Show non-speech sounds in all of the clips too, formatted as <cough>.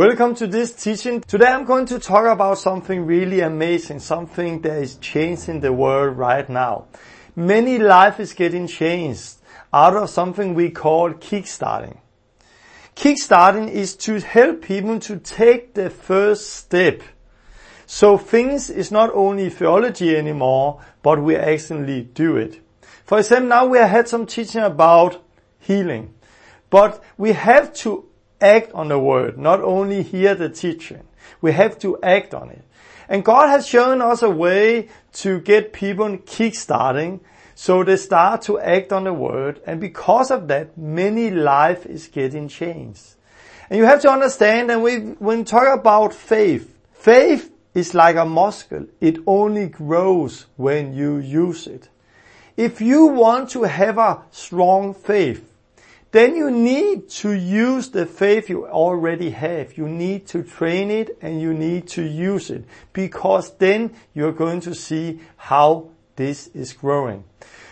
Welcome to this teaching. Today I'm going to talk about something really amazing, something that is changing the world right now. Many life is getting changed out of something we call kickstarting. Kickstarting is to help people to take the first step. So things is not only theology anymore, but we actually do it. For example, now we had some teaching about healing, but we have to act on the word, not only hear the teaching. We have to act on it. And God has shown us a way to get people kick-starting so they start to act on the word. And because of that, many life is getting changed. And you have to understand that we, when we talk about faith, faith is like a muscle. It only grows when you use it. If you want to have a strong faith, then you need to use the faith you already have. You need to train it and you need to use it because then you're going to see how this is growing.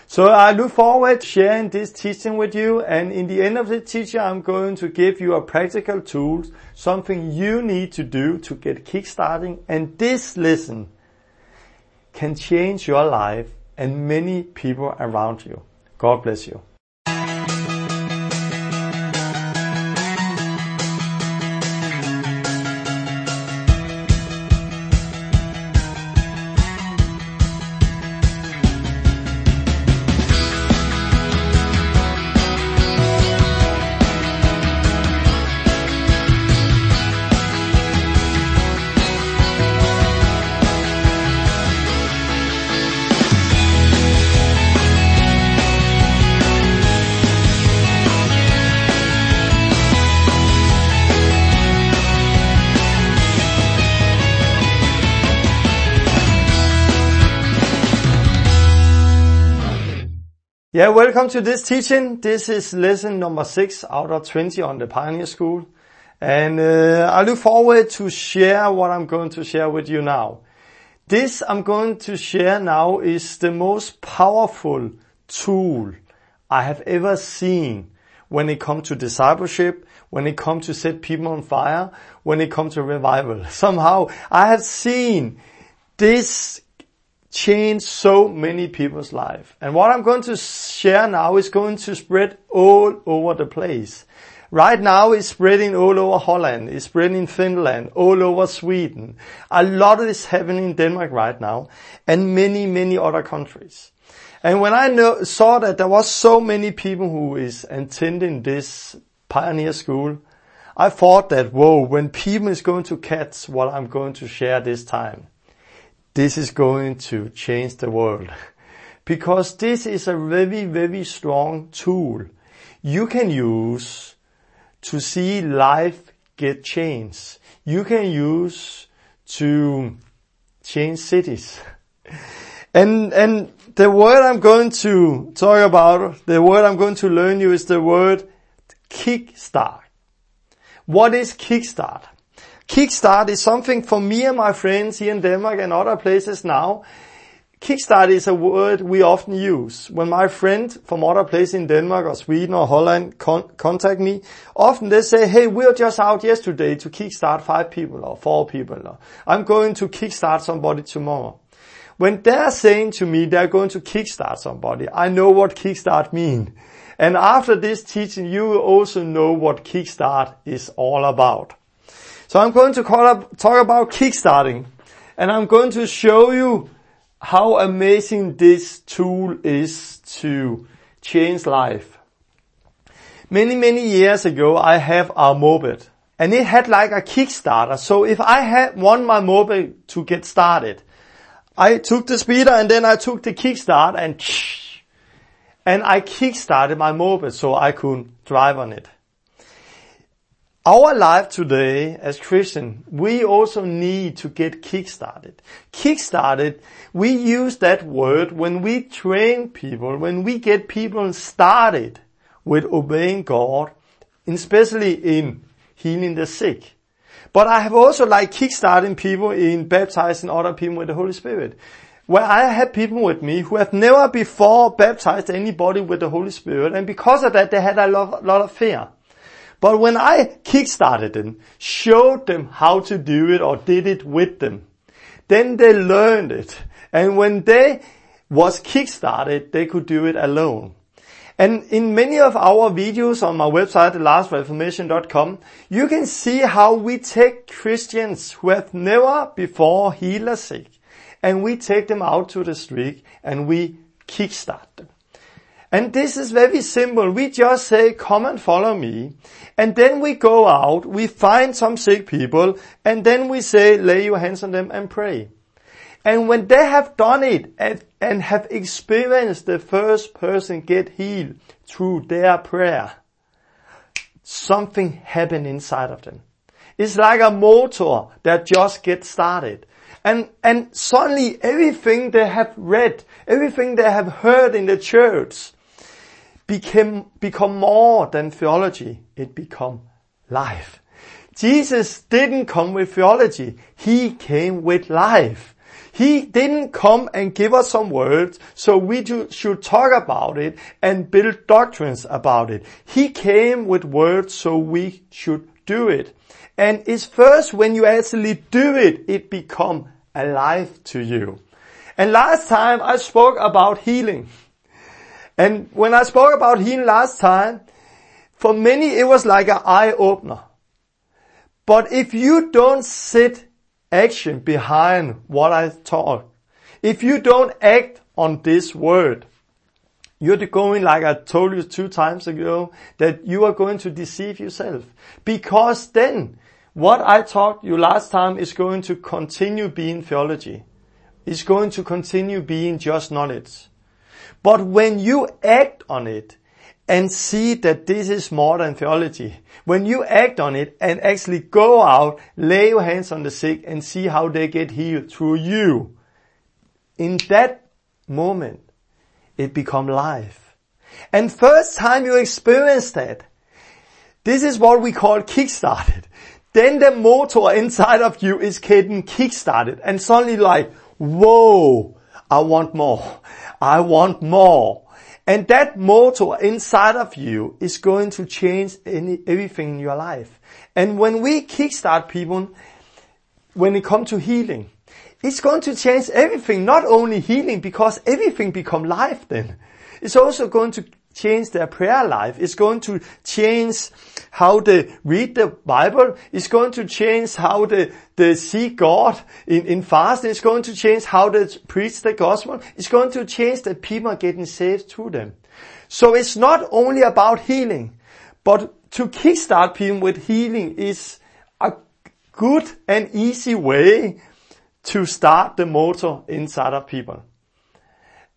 So I look forward to sharing this teaching with you and in the end of the teaching I'm going to give you a practical tool, something you need to do to get kickstarting and this lesson can change your life and many people around you. God bless you. Yeah, welcome to this teaching. This is lesson number six out of 20 on the Pioneer School. And uh, I look forward to share what I'm going to share with you now. This I'm going to share now is the most powerful tool I have ever seen when it comes to discipleship, when it comes to set people on fire, when it comes to revival. <laughs> Somehow I have seen this changed so many people's life. And what I'm going to share now is going to spread all over the place. Right now it's spreading all over Holland, it's spreading in Finland, all over Sweden. A lot is happening in Denmark right now and many, many other countries. And when I know, saw that there was so many people who is attending this pioneer school, I thought that, whoa, when people is going to catch what I'm going to share this time, this is going to change the world. <laughs> Because this is a very, very strong tool you can use to see life get changed. You can use to change cities. <laughs> And, and the word I'm going to talk about, the word I'm going to learn you is the word kickstart. What is kickstart? Kickstart is something for me and my friends here in Denmark and other places now. Kickstart is a word we often use. When my friend from other places in Denmark or Sweden or Holland con- contact me, often they say, hey, we're just out yesterday to kickstart five people or four people. Or, I'm going to kickstart somebody tomorrow. When they're saying to me they're going to kickstart somebody, I know what kickstart mean. And after this teaching, you will also know what kickstart is all about. So I'm going to up, talk about kickstarting and I'm going to show you how amazing this tool is to change life. Many, many years ago, I have a moped and it had like a Kickstarter. So if I had want my moped to get started, I took the speeder and then I took the kickstart and and I kickstarted my moped so I could drive on it. Our life today as Christian, we also need to get kickstarted. Kickstarted, we use that word when we train people, when we get people started with obeying God, especially in healing the sick. But I have also like kickstarting people in baptizing other people with the Holy Spirit. Where I have people with me who have never before baptized anybody with the Holy Spirit and because of that they had a lot of fear. But when I kickstarted them, showed them how to do it or did it with them, then they learned it. And when they was kickstarted, they could do it alone. And in many of our videos on my website, thelastreformation.com, you can see how we take Christians who have never before healed a sick, and we take them out to the street and we kickstart them. And this is very simple. We just say, come and follow me. And then we go out, we find some sick people, and then we say, lay your hands on them and pray. And when they have done it and, and have experienced the first person get healed through their prayer, something happened inside of them. It's like a motor that just gets started. And, and suddenly everything they have read, everything they have heard in the church became, become more than theology. It become life. Jesus didn't come with theology. He came with life. He didn't come and give us some words so we do, should talk about it and build doctrines about it. He came with words so we should do it. And it's first when you actually do it, it become alive to you. And last time I spoke about healing. And when I spoke about healing last time, for many it was like an eye opener. But if you don't sit action behind what I taught. If you don't act on this word, you're going like I told you two times ago that you are going to deceive yourself. Because then what I taught you last time is going to continue being theology. It's going to continue being just knowledge. But when you act on it, and see that this is more than theology. When you act on it and actually go out, lay your hands on the sick and see how they get healed through you, in that moment, it become life. And first time you experience that, this is what we call kickstarted. Then the motor inside of you is getting kickstarted and suddenly like, whoa, I want more. I want more. And that motor inside of you is going to change any, everything in your life. And when we kickstart people, when it comes to healing, it's going to change everything, not only healing, because everything become life then. It's also going to change their prayer life. It's going to change how they read the Bible. It's going to change how they, they see God in, in fasting. It's going to change how they preach the gospel. It's going to change that people are getting saved through them. So it's not only about healing, but to kickstart people with healing is a good and easy way to start the motor inside of people.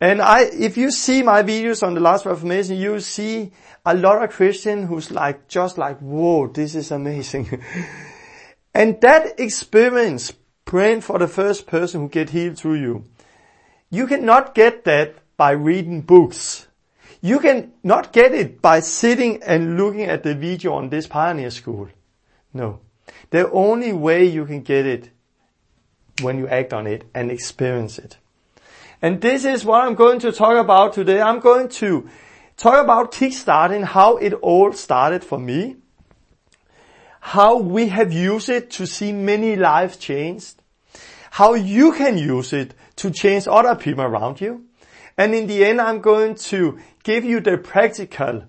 And I, if you see my videos on the last reformation, you see a lot of Christian who's like, just like, whoa, this is amazing. <laughs> and that experience, praying for the first person who get healed through you, you cannot get that by reading books. You can not get it by sitting and looking at the video on this pioneer school. No. The only way you can get it when you act on it and experience it. And this is what I'm going to talk about today. I'm going to talk about kickstarting, how it all started for me, how we have used it to see many lives changed, how you can use it to change other people around you. And in the end, I'm going to give you the practical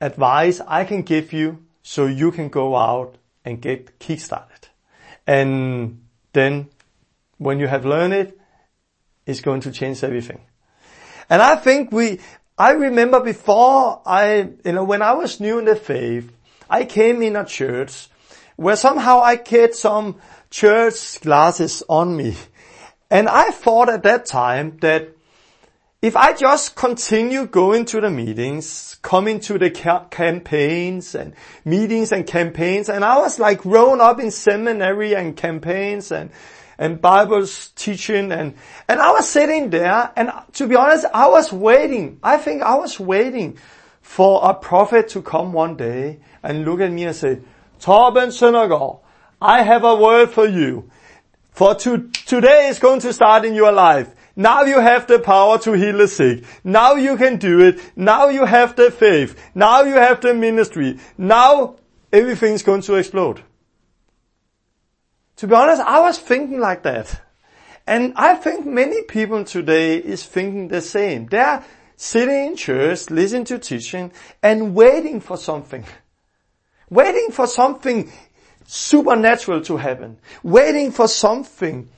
advice I can give you so you can go out and get kickstarted. And then when you have learned it, is going to change everything. And I think we, I remember before I, you know, when I was new in the faith, I came in a church where somehow I get some church glasses on me. And I thought at that time that if I just continue going to the meetings, coming to the ca- campaigns and meetings and campaigns, and I was like grown up in seminary and campaigns and and Bible's teaching and, and I was sitting there and to be honest, I was waiting. I think I was waiting for a prophet to come one day and look at me and say, Torben Søndergaard, I have a word for you. For to, today is going to start in your life. Now you have the power to heal the sick. Now you can do it. Now you have the faith. Now you have the ministry. Now everything's going to explode. To be honest, I was thinking like that. And I think many people today is thinking the same. They're sitting in church, listening to teaching, and waiting for something. Waiting for something supernatural to happen. Waiting for something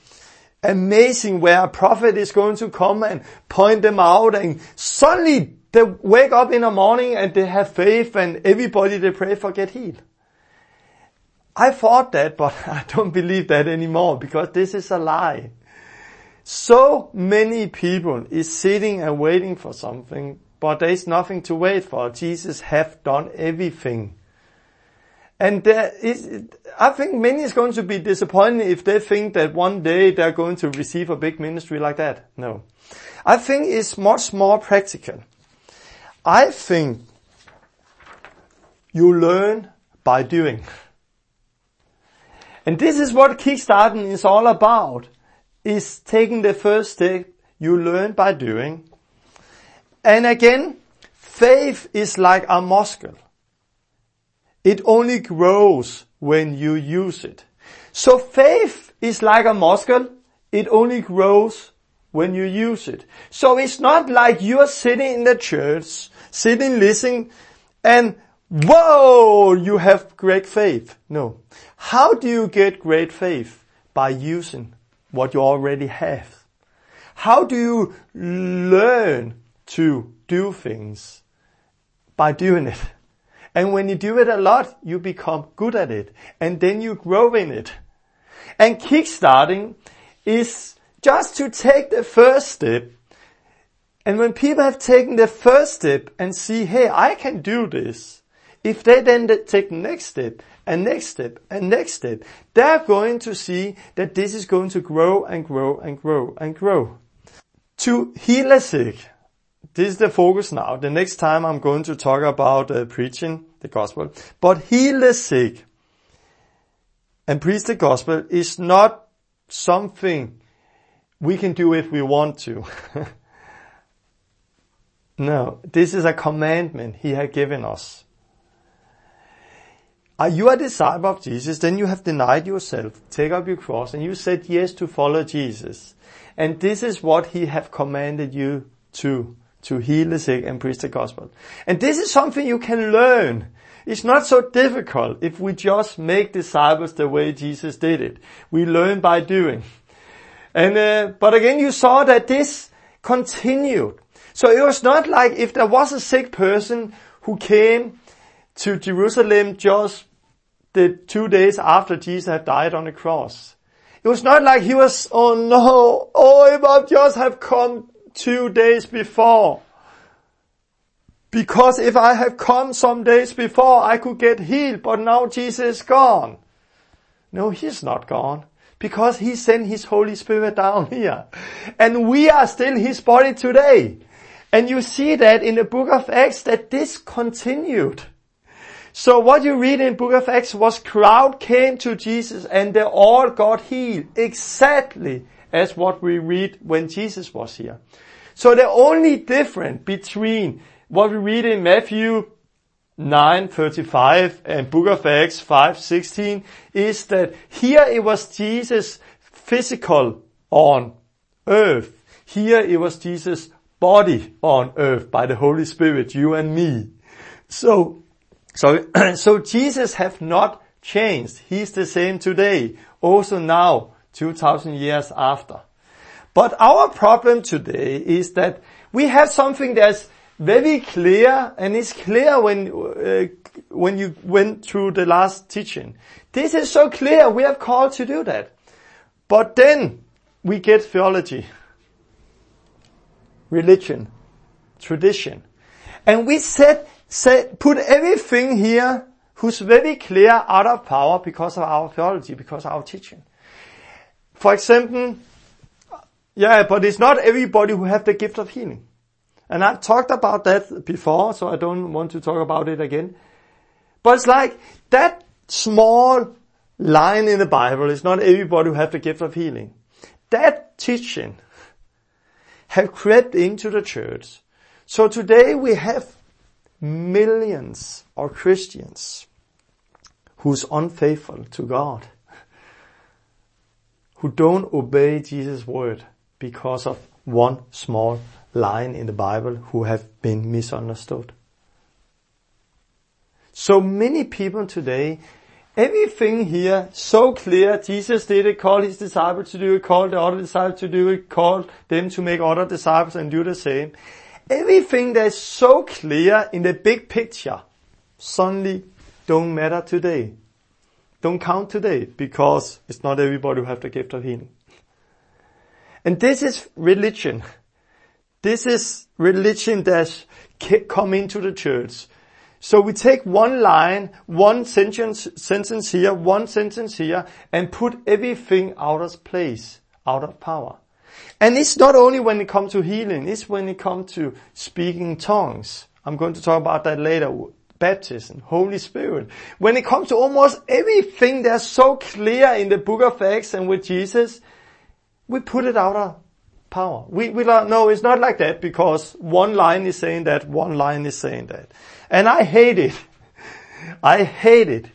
amazing where a prophet is going to come and point them out and suddenly they wake up in the morning and they have faith and everybody they pray for get healed. I thought that, but <laughs> I don't believe that anymore because this is a lie. So many people is sitting and waiting for something, but there is nothing to wait for. Jesus have done everything. And there is, I think many is going to be disappointed if they think that one day they're going to receive a big ministry like that. No. I think it's much more practical. I think you learn by doing. <laughs> And this is what Kickstarting is all about is taking the first step you learn by doing. And again, faith is like a muscle. It only grows when you use it. So faith is like a muscle. It only grows when you use it. So it's not like you're sitting in the church, sitting listening, and whoa, you have great faith. No. How do you get great faith? By using what you already have. How do you learn to do things? By doing it. And when you do it a lot, you become good at it. And then you grow in it. And kickstarting is just to take the first step. And when people have taken the first step and see, hey, I can do this. If they then take the next step and next step and next step, they're going to see that this is going to grow and grow and grow and grow. To heal the sick, this is the focus now. The next time I'm going to talk about uh, preaching the gospel. But heal the sick and preach the gospel is not something we can do if we want to. <laughs> no, this is a commandment he had given us. Are you a disciple of Jesus? Then you have denied yourself, take up your cross, and you said yes to follow Jesus. And this is what he have commanded you to, to heal the sick and preach the gospel. And this is something you can learn. It's not so difficult if we just make disciples the way Jesus did it. We learn by doing. And, uh, but again, you saw that this continued. So it was not like if there was a sick person who came to Jerusalem just the two days after Jesus had died on the cross. It was not like he was, oh no, oh if I just have come two days before. Because if I have come some days before, I could get healed, but now Jesus is gone. No, he's not gone. Because he sent his Holy Spirit down <laughs> here. And we are still his body today. And you see that in the book of Acts that this continued. So what you read in book of Acts was crowd came to Jesus and they all got healed exactly as what we read when Jesus was here. So the only difference between what we read in Matthew 9:35 and book of Acts 5:16 is that here it was Jesus physical on earth. Here it was Jesus body on earth by the Holy Spirit, you and me. So so, <clears throat> so Jesus have not changed. He's the same today, also now, 2000 years after. But our problem today is that we have something that's very clear and it's clear when, uh, when you went through the last teaching. This is so clear. We are called to do that. But then we get theology, religion, tradition. And we said say, put everything here who's very clear out of power because of our theology, because of our teaching. For example, yeah, but it's not everybody who have the gift of healing. And I've talked about that before, so I don't want to talk about it again. But it's like that small line in the Bible is not everybody who have the gift of healing. That teaching have crept into the church. So today we have millions of Christians who's unfaithful to God, who don't obey Jesus' word because of one small line in the Bible who have been misunderstood. So many people today, everything here so clear. Jesus did it, called his disciples to do it, called the other disciples to do it, called them to make other disciples and do the same. Everything that's so clear in the big picture suddenly don't matter today. Don't count today because it's not everybody who have the gift of healing. And this is religion. This is religion that's come into the church. So we take one line, one sentence, sentence here, one sentence here, and put everything out of place, out of power. And it's not only when it comes to healing, it's when it comes to speaking tongues. I'm going to talk about that later. Baptism, Holy Spirit. When it comes to almost everything that's so clear in the book of Acts and with Jesus, we put it out of power. We, we don't know it's not like that because one line is saying that, one line is saying that. And I hate it. I hate it.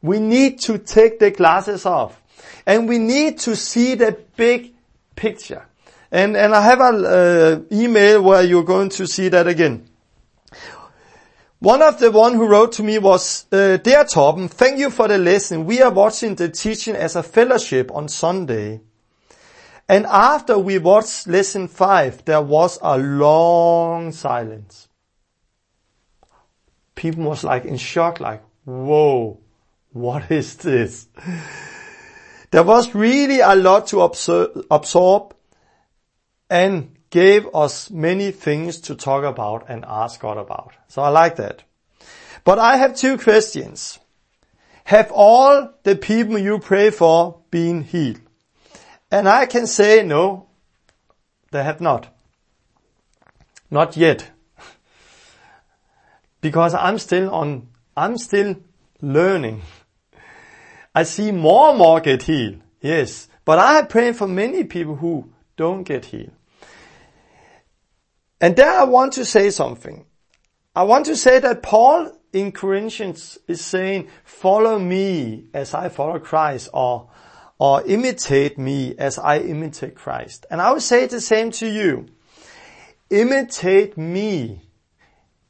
We need to take the glasses off and we need to see the big picture. And, and I have an uh, email where you're going to see that again. One of the one who wrote to me was, uh, Dear Torben, thank you for the lesson. We are watching the teaching as a fellowship on Sunday. And after we watched lesson five, there was a long silence. People was like in shock, like, whoa, what is this? There was really a lot to absorb and gave us many things to talk about and ask God about. So I like that. But I have two questions. Have all the people you pray for been healed? And I can say no, they have not. Not yet. <laughs> because I'm still on, I'm still learning. I see more and more get healed. Yes. But I have prayed for many people who don't get healed. And there I want to say something. I want to say that Paul in Corinthians is saying, follow me as I follow Christ or or imitate me as I imitate Christ. And I would say the same to you. Imitate me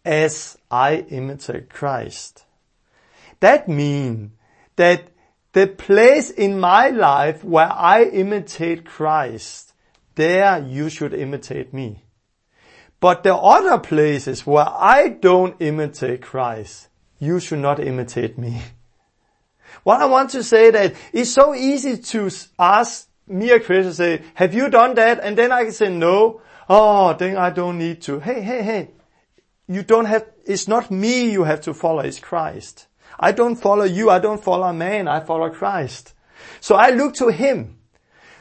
as I imitate Christ. That means that the place in my life where I imitate Christ, there you should imitate me. But the other places where I don't imitate Christ, you should not imitate me. <laughs> What I want to say that it's so easy to ask me a question, say, have you done that? And then I can say no. Oh, then I don't need to. Hey, hey, hey. You don't have, it's not me you have to follow, it's Christ. I don't follow you, I don't follow man, I follow Christ. So I look to Him.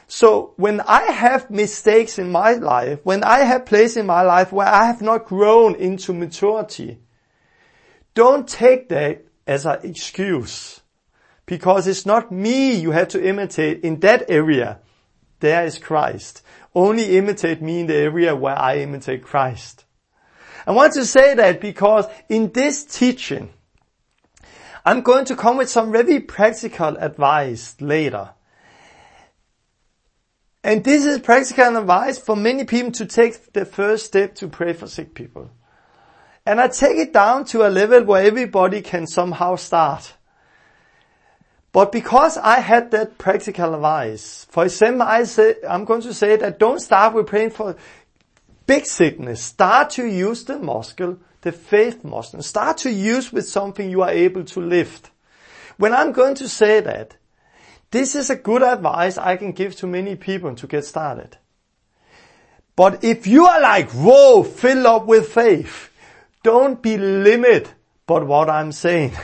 So when I have mistakes in my life, when I have places in my life where I have not grown into maturity, don't take that as an excuse. Because it's not me you have to imitate in that area. There is Christ. Only imitate me in the area where I imitate Christ. I want to say that because in this teaching, I'm going to come with some very practical advice later. And this is practical advice for many people to take the first step to pray for sick people. And I take it down to a level where everybody can somehow start. But because I had that practical advice, for example, I say, I'm going to say that don't start with praying for big sickness. Start to use the muscle, the faith muscle. Start to use with something you are able to lift. When I'm going to say that, this is a good advice I can give to many people to get started. But if you are like, whoa, fill up with faith, don't be limited but what I'm saying. <laughs>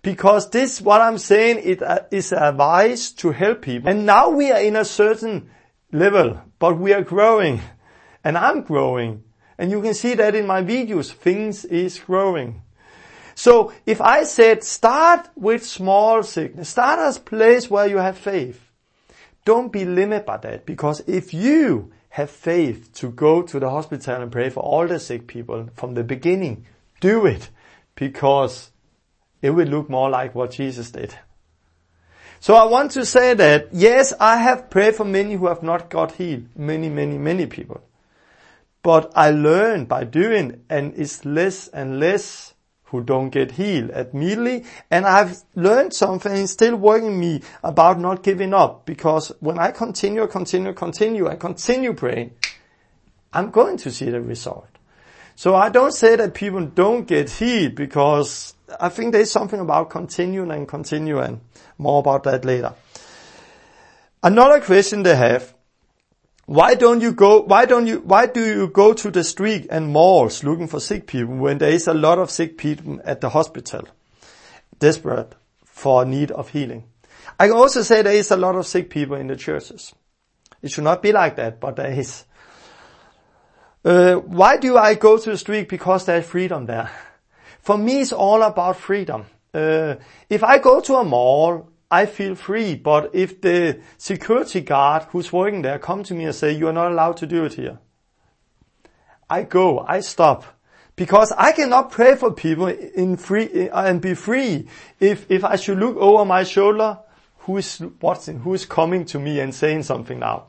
Because this, what I'm saying, it uh, is advice to help people. And now we are in a certain level, but we are growing. And I'm growing. And you can see that in my videos, things is growing. So if I said start with small sickness, start as a place where you have faith. Don't be limited by that because if you have faith to go to the hospital and pray for all the sick people from the beginning, do it because it will look more like what Jesus did. So I want to say that, yes, I have prayed for many who have not got healed. Many, many, many people. But I learn by doing and it's less and less who don't get healed immediately. And I've learned something still working me about not giving up because when I continue, continue, continue and continue praying, I'm going to see the result. So I don't say that people don't get healed because I think there's something about continuing and continuing. More about that later. Another question they have. Why don't you go, why don't you, why do you go to the street and malls looking for sick people when there is a lot of sick people at the hospital? Desperate for need of healing. I can also say there is a lot of sick people in the churches. It should not be like that, but there is. Uh, why do I go to the street? Because there's freedom there. For me, it's all about freedom. Uh, if I go to a mall, I feel free. But if the security guard who's working there come to me and say, you are not allowed to do it here. I go, I stop. Because I cannot pray for people in free and be free if, if I should look over my shoulder, who is watching, who is coming to me and saying something now.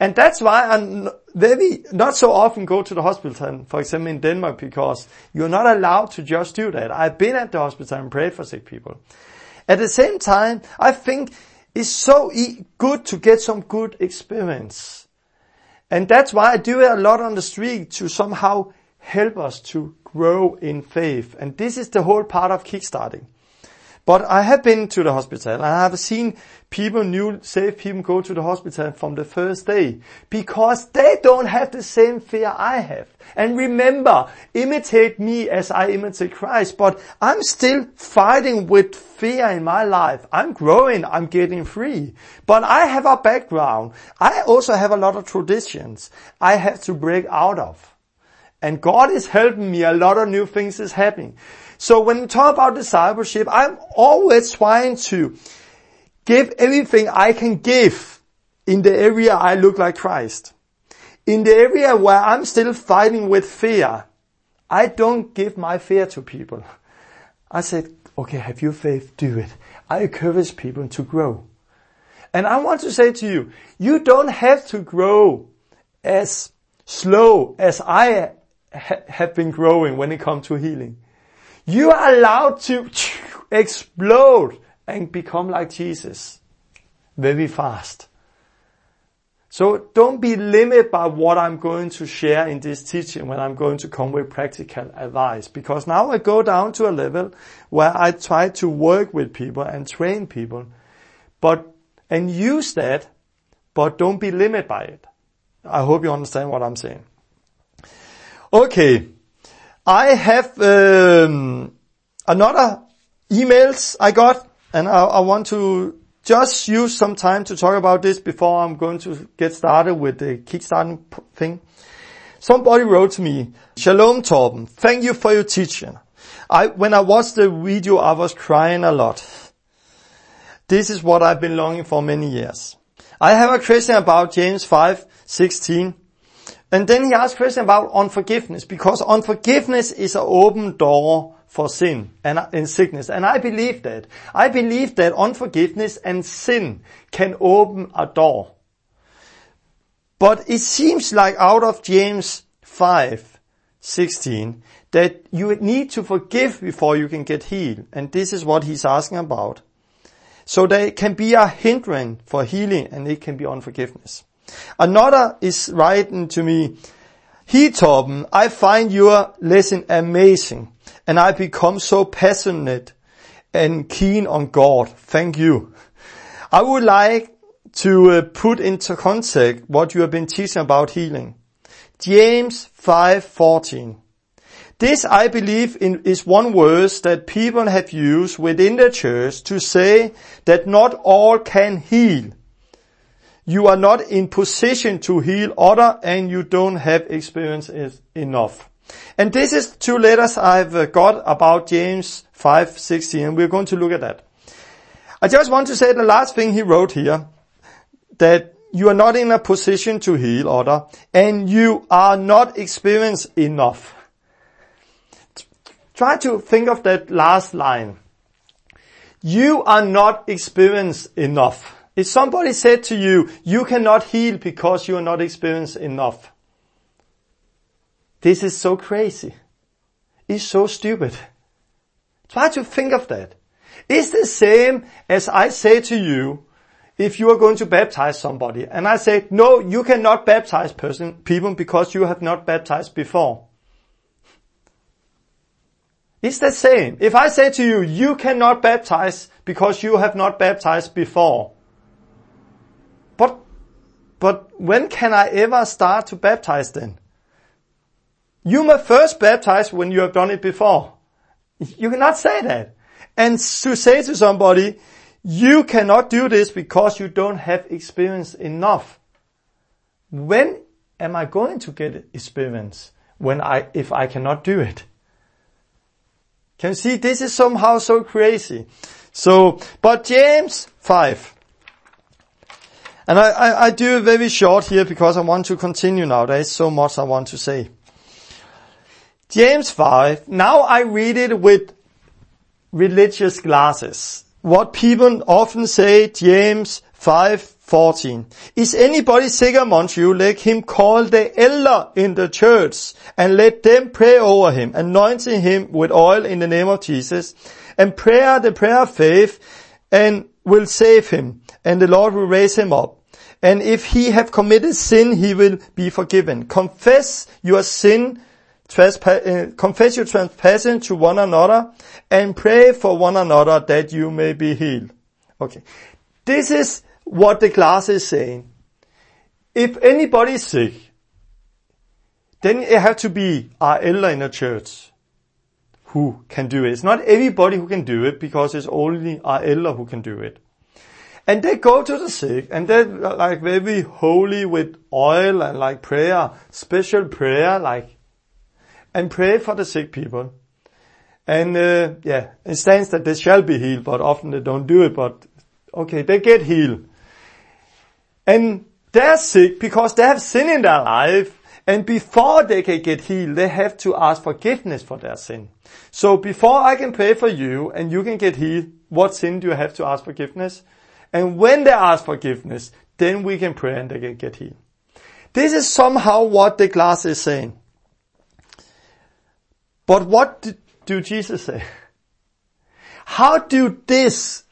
And that's why I very not so often go to the hospital, for example in Denmark, because you're not allowed to just do that. I've been at the hospital and prayed for sick people. At the same time, I think it's so good to get some good experience. And that's why I do it a lot on the street to somehow help us to grow in faith. And this is the whole part of kickstarting. But I have been to the hospital and I have seen people, new safe people go to the hospital from the first day because they don't have the same fear I have. And remember, imitate me as I imitate Christ, but I'm still fighting with fear in my life. I'm growing, I'm getting free, but I have a background. I also have a lot of traditions I have to break out of. And God is helping me. A lot of new things is happening. So when we talk about discipleship, I'm always trying to give everything I can give in the area I look like Christ. In the area where I'm still fighting with fear, I don't give my fear to people. I said, okay, have your faith? Do it. I encourage people to grow. And I want to say to you, you don't have to grow as slow as I ha- have been growing when it comes to healing. You are allowed to explode and become like Jesus very fast. So don't be limited by what I'm going to share in this teaching when I'm going to come with practical advice. Because now I go down to a level where I try to work with people and train people, but, and use that, but don't be limited by it. I hope you understand what I'm saying. Okay. I have um, another emails I got, and I, I, want to just use some time to talk about this before I'm going to get started with the kickstarting thing. Somebody wrote to me, Shalom Torben, thank you for your teaching. I, when I watched the video, I was crying a lot. This is what I've been longing for many years. I have a question about James 5, 16. And then he asked question about unforgiveness, because unforgiveness is an open door for sin and sickness. And I believe that. I believe that unforgiveness and sin can open a door. But it seems like out of James 5, 16, that you need to forgive before you can get healed. And this is what he's asking about. So there can be a hindrance for healing and it can be unforgiveness. Another is writing to me, he Torben, I find your lesson amazing and I become so passionate and keen on God. Thank you. I would like to uh, put into context what you have been teaching about healing. James 5:14. This I believe in, is one verse that people have used within the church to say that not all can heal you are not in position to heal other and you don't have experience enough. And this is two letters I've uh, got about James 5:16 and we're going to look at that. I just want to say the last thing he wrote here that you are not in a position to heal other and you are not experienced enough. Try to think of that last line. you are not experienced enough. If somebody said to you, you cannot heal because you are not experienced enough. This is so crazy. It's so stupid. Try to think of that. It's the same as I say to you, if you are going to baptize somebody, and I say, no, you cannot baptize person, people because you have not baptized before. It's the same. If I say to you, you cannot baptize because you have not baptized before. But, but when can I ever start to baptize then? You must first baptize when you have done it before. You cannot say that. And to say to somebody, you cannot do this because you don't have experience enough. When am I going to get experience? When I, if I cannot do it? Can you see this is somehow so crazy? So, but James 5. And I, I, I do very short here because I want to continue now. There is so much I want to say. James 5. Now I read it with religious glasses. What people often say, James 5, 14. Is anybody sick among you? Let him call the elder in the church and let them pray over him, anointing him with oil in the name of Jesus and prayer the prayer of faith and will save him and the Lord will raise him up. And if he have committed sin, he will be forgiven. Confess your sin, uh, confess your transgression to one another and pray for one another that you may be healed. Okay. This is what the class is saying. If anybody is sick, then it has to be our elder in the church who can do it. It's not everybody who can do it because it's only our elder who can do it. And they go to the sick and they're like very holy with oil and like prayer, special prayer, like, and pray for the sick people. And uh, yeah, it stands that they shall be healed, but often they don't do it, but okay, they get healed. And they're sick because they have sin in their life. And before they can get healed, they have to ask forgiveness for their sin. So before I can pray for you and you can get healed, what sin do you have to ask forgiveness? And when they ask forgiveness, then we can pray and they can get healed. This is somehow what the glass is saying. But what do Jesus say? How do this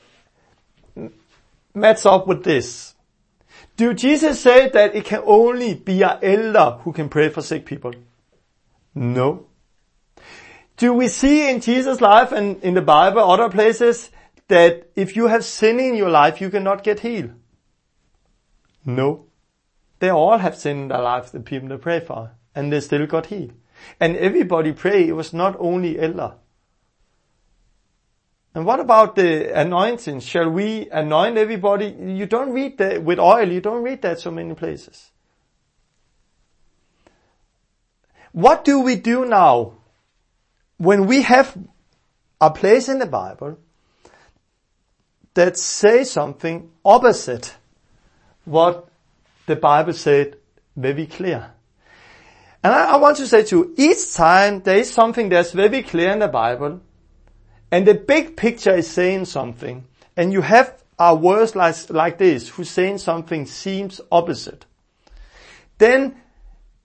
match up with this? Do Jesus say that it can only be an elder who can pray for sick people? No. Do we see in Jesus' life and in the Bible, other places, that if you have sin in your life, you cannot get healed? No. They all have sin in their life, the people they pray for, and they still got healed. And everybody pray, it was not only elder. And what about the anointing? Shall we anoint everybody? You don't read that with oil. You don't read that so many places. What do we do now when we have a place in the Bible that says something opposite what the Bible said very clear? And I, I want to say to you, each time there is something that's very clear in the Bible, and the big picture is saying something. And you have a words like, like this, who's saying something seems opposite. Then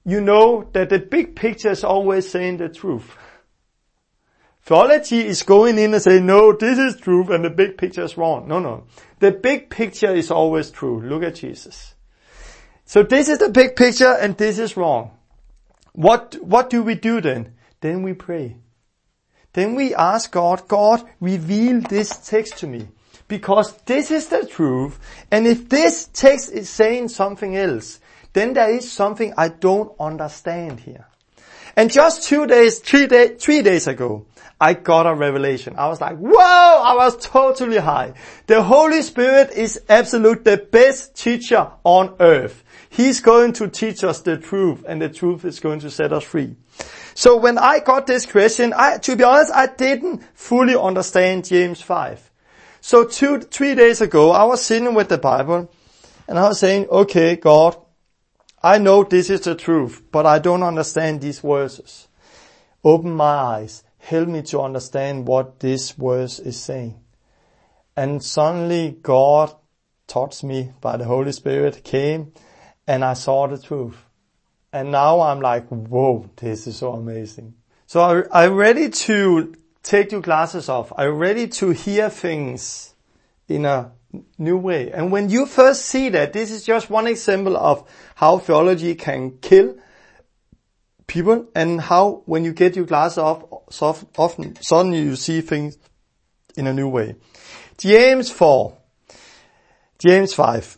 you know that the big picture is always saying the truth. Theology is going in and saying, no, this is truth and the big picture is wrong. No, no. The big picture is always true. Look at Jesus. So this is the big picture and this is wrong. What, what do we do then? Then we pray. Then we ask God, God, reveal this text to me. Because this is the truth. And if this text is saying something else, then there is something I don't understand here. And just two days, three, day, three days ago, I got a revelation. I was like, whoa, I was totally high. The Holy Spirit is absolute the best teacher on earth. He's going to teach us the truth and the truth is going to set us free. So when I got this question, I, to be honest, I didn't fully understand James 5. So two, three days ago, I was sitting with the Bible and I was saying, okay, God, I know this is the truth, but I don't understand these verses. Open my eyes. Help me to understand what this verse is saying. And suddenly God touched me by the Holy Spirit, came, and I saw the truth. And now I'm like, whoa, this is so amazing. So I'm ready to take your glasses off. I'm ready to hear things in a new way. And when you first see that, this is just one example of how theology can kill people and how when you get your glasses off, often, suddenly you see things in a new way. James 4. James 5.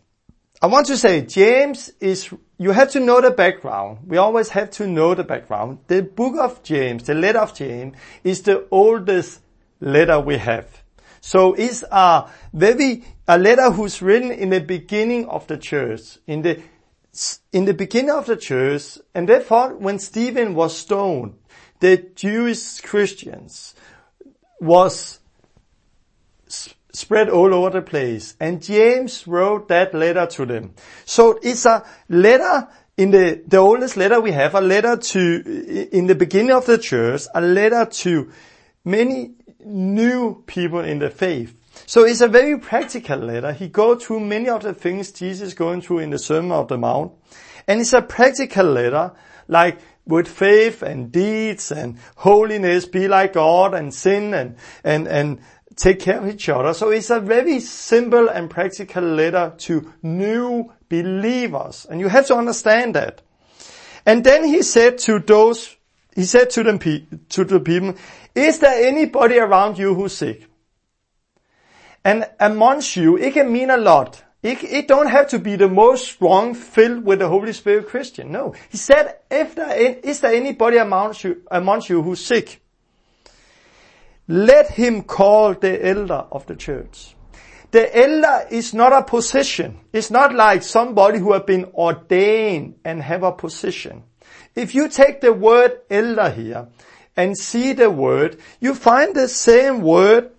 I want to say James is, you have to know the background. We always have to know the background. The book of James, the letter of James, is the oldest letter we have. So it's a very, a letter who's written in the beginning of the church, in the, in the beginning of the church, and therefore when Stephen was stoned, the Jewish Christians was spread all over the place. And James wrote that letter to them. So it's a letter in the, the oldest letter we have, a letter to, in the beginning of the church, a letter to many new people in the faith. So it's a very practical letter. He goes through many of the things Jesus is going through in the Sermon of the Mount. And it's a practical letter, like with faith and deeds and holiness, be like God and sin and, and, and take care of each other. So it's a very simple and practical letter to new believers. And you have to understand that. And then he said to those, he said to them, to the people, is there anybody around you who's sick? And amongst you, it can mean a lot. It, it don't have to be the most strong filled with the Holy Spirit Christian. No. He said, if there, is there anybody amongst you, amongst you who's sick? Let him call the elder of the church. The elder is not a position. It's not like somebody who have been ordained and have a position. If you take the word elder here and see the word, you find the same word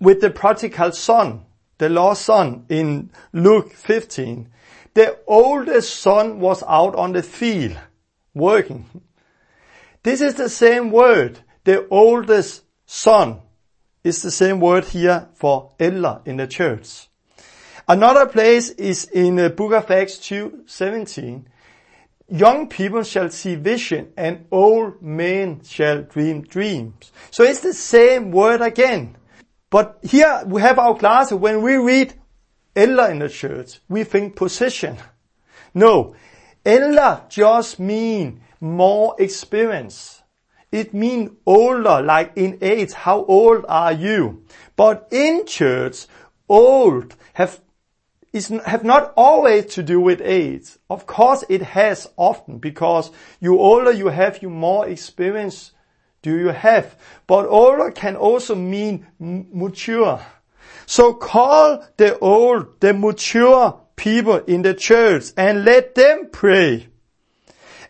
with the prodigal son, the lost son in Luke 15. The oldest son was out on the field working. This is the same word. The oldest son is the same word here for elder in the church. Another place is in the book of Acts 2, 17. Young people shall see vision and old men shall dream dreams. So it's the same word again. But here we have our class. When we read elder in the church, we think position. No, elder just mean more experience. It means older, like in age. How old are you? But in church, old have is, have not always to do with age. Of course it has often because you older you have, you more experience do you have. But older can also mean mature. So call the old, the mature people in the church and let them pray.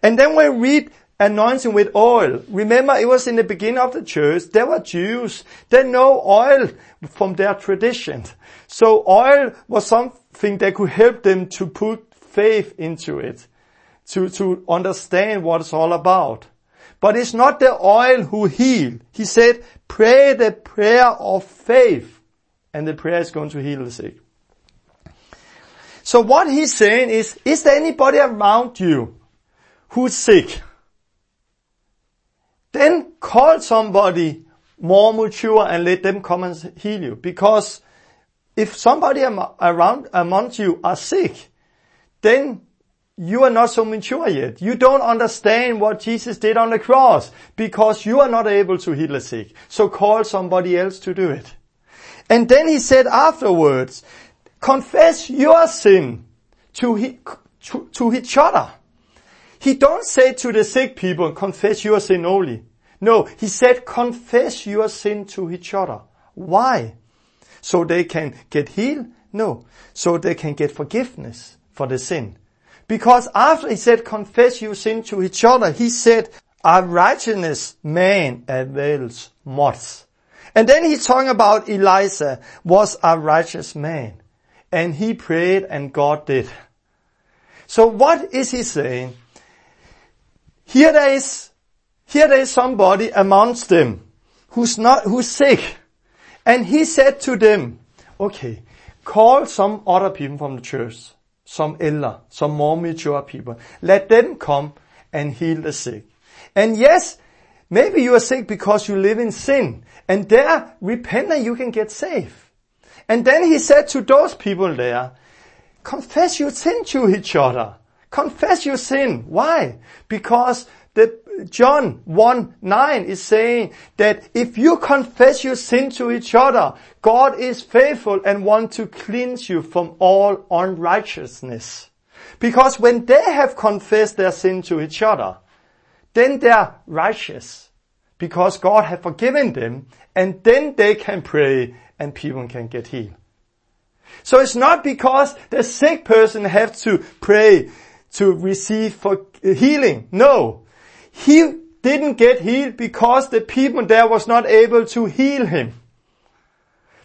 And then we read anointing with oil. Remember, it was in the beginning of the church. There were Jews. They know oil from their tradition. So oil was something that could help them to put faith into it, to, to understand what it's all about. But it's not the oil who heal. He said, pray the prayer of faith and the prayer is going to heal the sick. So what he's saying is, is there anybody around you who's sick? Then call somebody more mature and let them come and heal you. Because if somebody around amongst you are sick, then you are not so mature yet. You don't understand what Jesus did on the cross because you are not able to heal the sick. So call somebody else to do it. And then he said afterwards, confess your sin to, to, to each other. He don't say to the sick people, confess your sin only. No, he said, confess your sin to each other. Why? So they can get healed? No. So they can get forgiveness for the sin. Because after he said, confess your sin to each other, he said, a righteous man avails much. And then he's talking about Eliza was a righteous man. And he prayed and God did. So what is he saying? Here there is, here there is somebody amongst them who's not, who's sick. And he said to them, okay, call some other people from the church, some elder, some more mature people. Let them come and heal the sick. And yes, maybe you are sick because you live in sin. And there, repent and you can get saved. And then he said to those people there, confess your sin to each other. Confess your sin. Why? Because the John 1 9 is saying that if you confess your sin to each other, God is faithful and want to cleanse you from all unrighteousness. Because when they have confessed their sin to each other, then they are righteous because God has forgiven them and then they can pray and people can get healed. So it's not because the sick person have to pray to receive for healing. No. He didn't get healed because the people there was not able to heal him.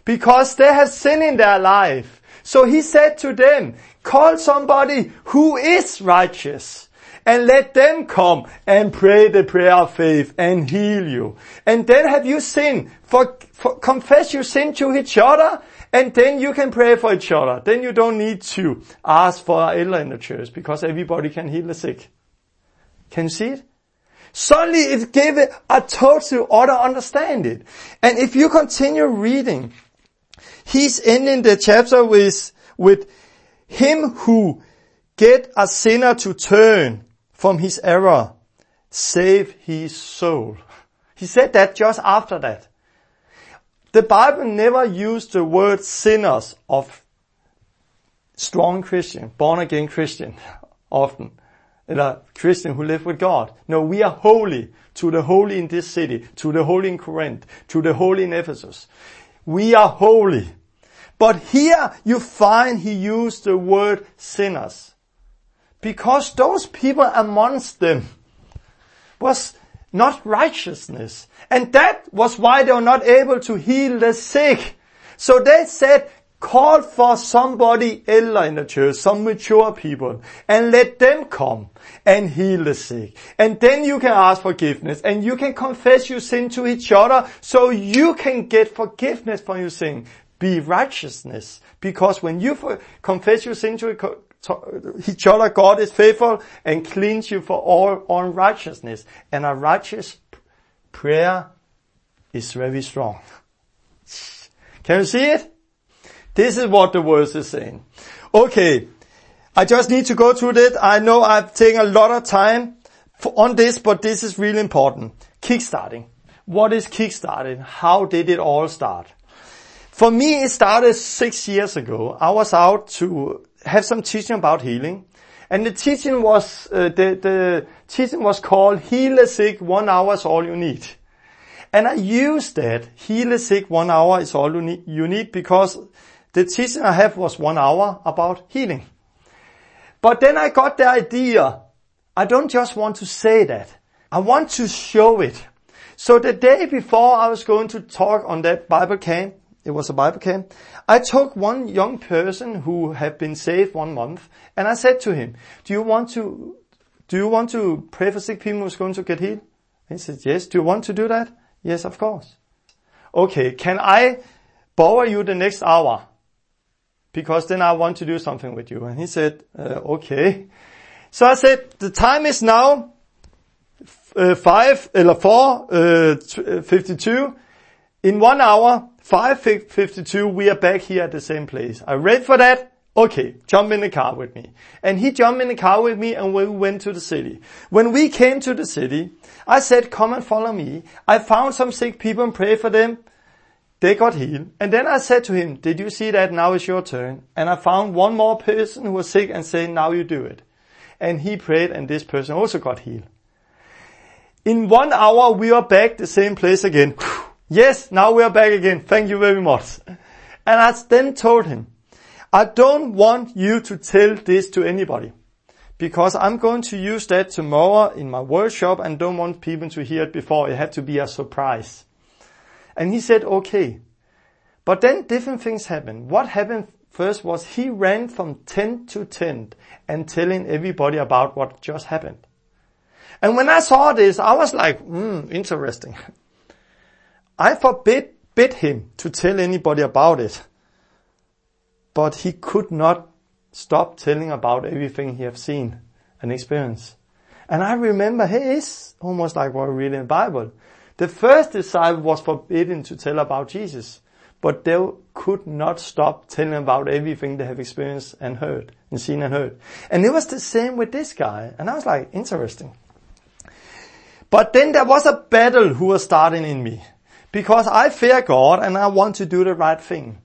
Because they had sin in their life. So he said to them, call somebody who is righteous and let them come and pray the prayer of faith and heal you. And then have you sinned? For, for, confess your sin to each other and then you can pray for each other. Then you don't need to ask for an elder in the church because everybody can heal the sick. Can you see it? Suddenly it gave a total other understanding. And if you continue reading, he's ending the chapter with, with him who get a sinner to turn from his error, save his soul. He said that just after that. The Bible never used the word sinners of strong Christian, born again Christian, <laughs> often a Christian who live with God. No, we are holy to the holy in this city, to the holy in Corinth, to the holy in Ephesus. We are holy. But here you find he used the word sinners. Because those people amongst them was not righteousness. And that was why they were not able to heal the sick. So they said, Call for somebody elder in the church, some mature people, and let them come and heal the sick. And then you can ask forgiveness and you can confess your sin to each other so you can get forgiveness for your sin. Be righteousness. Because when you confess your sin to each other, God is faithful and cleans you for all unrighteousness. And a righteous prayer is very strong. Can you see it? This is what the verse is saying. Okay. I just need to go through that. I know I've taken a lot of time on this, but this is really important. Kickstarting. What is kickstarting? How did it all start? For me, it started six years ago. I was out to have some teaching about healing. And the teaching was, uh, the, the teaching was called Heal the Sick, one hour is all you need. And I used that, Heal the Sick, one hour is all you need, because the teaching I have was one hour about healing. But then I got the idea, I don't just want to say that. I want to show it. So the day before I was going to talk on that Bible camp, it was a Bible camp, I took one young person who had been saved one month and I said to him, do you want to, do you want to pray for sick people who's going to get healed? He said, yes. Do you want to do that? Yes, of course. Okay. Can I borrow you the next hour? because then I want to do something with you. And he said, uh, okay. So I said, the time is now uh, 5, or 4, uh, 52. In one hour, 5.52, we are back here at the same place. I ready for that? Okay, jump in the car with me. And he jumped in the car with me and we went to the city. When we came to the city, I said, come and follow me. I found some sick people and pray for them. They got healed. And then I said to him, did you see that? Now it's your turn. And I found one more person who was sick and said, now you do it. And he prayed and this person also got healed. In one hour we are back the same place again. Yes, now we are back again. Thank you very much. And I then told him, I don't want you to tell this to anybody because I'm going to use that tomorrow in my workshop and don't want people to hear it before. It had to be a surprise. And he said, okay. But then different things happened. What happened first was he ran from tent to tent and telling everybody about what just happened. And when I saw this, I was like, hmm, interesting. <laughs> I forbid bid him to tell anybody about it. but he could not stop telling about everything he have seen and experienced. And I remember, hey, it's almost like what we read in the Bible. The first disciple was forbidden to tell about Jesus, but they could not stop telling about everything they have experienced and heard, and seen and heard. And it was the same with this guy. And I was like, interesting. But then there was a battle who was starting in me because I fear God and I want to do the right thing.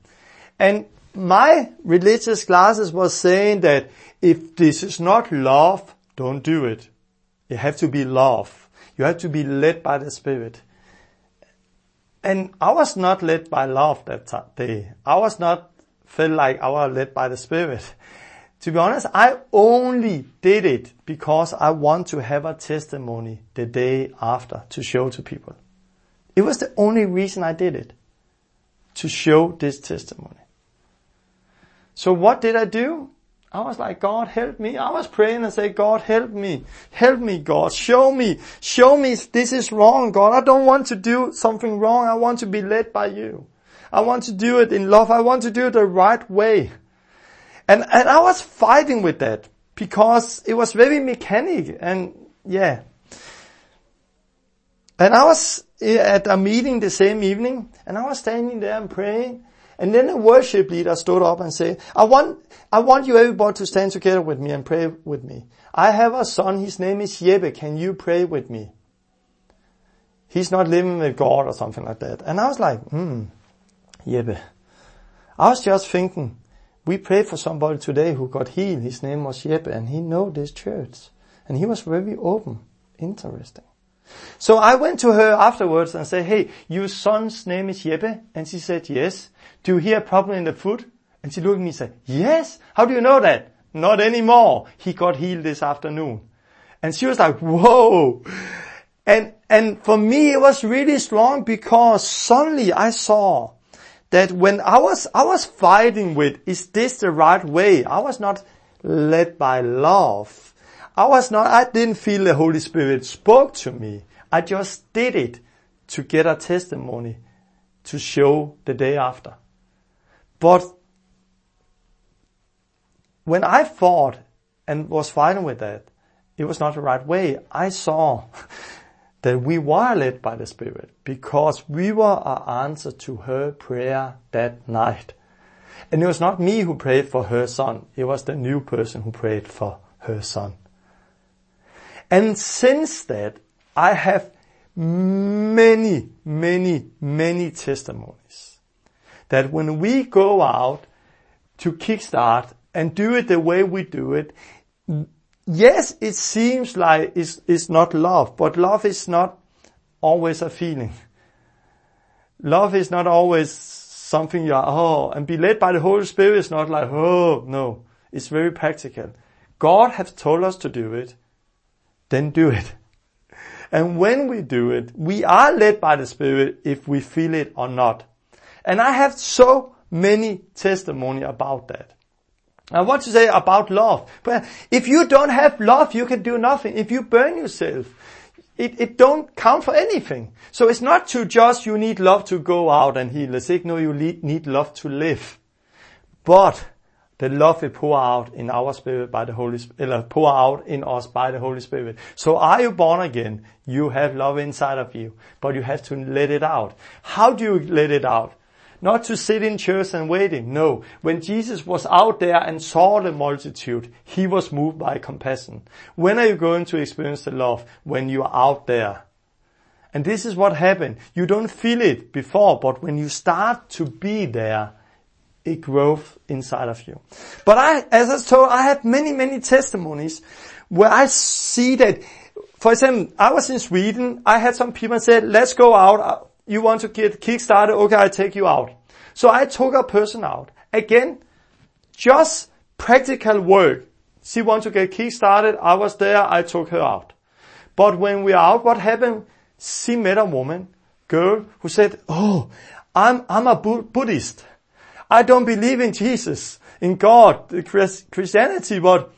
And my religious classes was saying that if this is not love, don't do it. You have to be love. You have to be led by the Spirit. And I was not led by love that day. I was not felt like I was led by the Spirit. To be honest, I only did it because I want to have a testimony the day after to show to people. It was the only reason I did it. To show this testimony. So what did I do? I was like, God help me. I was praying and say, God help me. Help me, God. Show me. Show me this is wrong, God. I don't want to do something wrong. I want to be led by you. I want to do it in love. I want to do it the right way. And, and I was fighting with that because it was very mechanic and yeah. And I was at a meeting the same evening and I was standing there and praying and then the worship leader stood up and said, I want, I want you everybody to stand together with me and pray with me. I have a son, his name is Jeppe, can you pray with me? He's not living with God or something like that. And I was like, hmm, Jeppe. I was just thinking, we prayed for somebody today who got healed. His name was Jeppe and he know this church. And he was very open. Interesting. So I went to her afterwards and said, hey, your son's name is Jeppe? And she said, yes. Do you hear a problem in the foot? And she looked at me and said, yes. How do you know that? Not anymore. He got healed this afternoon. And she was like, whoa. And, and for me, it was really strong because suddenly I saw that when I was, I was fighting with, is this the right way? I was not led by love. I was not, I didn't feel the Holy Spirit spoke to me. I just did it to get a testimony to show the day after. But when I fought and was fighting with that, it was not the right way. I saw <laughs> that we were led by the Spirit because we were our answer to her prayer that night. And it was not me who prayed for her son. It was the new person who prayed for her son. And since that, I have many, many, many testimonies that when we go out to kickstart and do it the way we do it, yes, it seems like it's, it's not love, but love is not always a feeling. Love is not always something you are, oh, and be led by the Holy Spirit is not like, oh, no. It's very practical. God has told us to do it, then do it. And when we do it, we are led by the Spirit if we feel it or not. And I have so many testimony about that. I want to say about love. But if you don't have love, you can do nothing. If you burn yourself, it, it don't count for anything. So it's not to just you need love to go out and heal the sick. No, you need love to live. But the love will pour out in our spirit by the Holy Spirit, pour out in us by the Holy Spirit. So are you born again? You have love inside of you, but you have to let it out. How do you let it out? Not to sit in church and waiting. No. When Jesus was out there and saw the multitude, he was moved by compassion. When are you going to experience the love? When you are out there. And this is what happened. You don't feel it before, but when you start to be there, it grows inside of you. But I, as I told, I have many, many testimonies where I see that, for example, I was in Sweden, I had some people said, let's go out, uh, you want to get kick-started? Okay, I take you out. So I took a person out. Again, just practical work. She wants to get kick-started. I was there. I took her out. But when we are out, what happened? She met a woman, girl, who said, oh, I'm, I'm a Buddhist. I don't believe in Jesus, in God, Christianity, but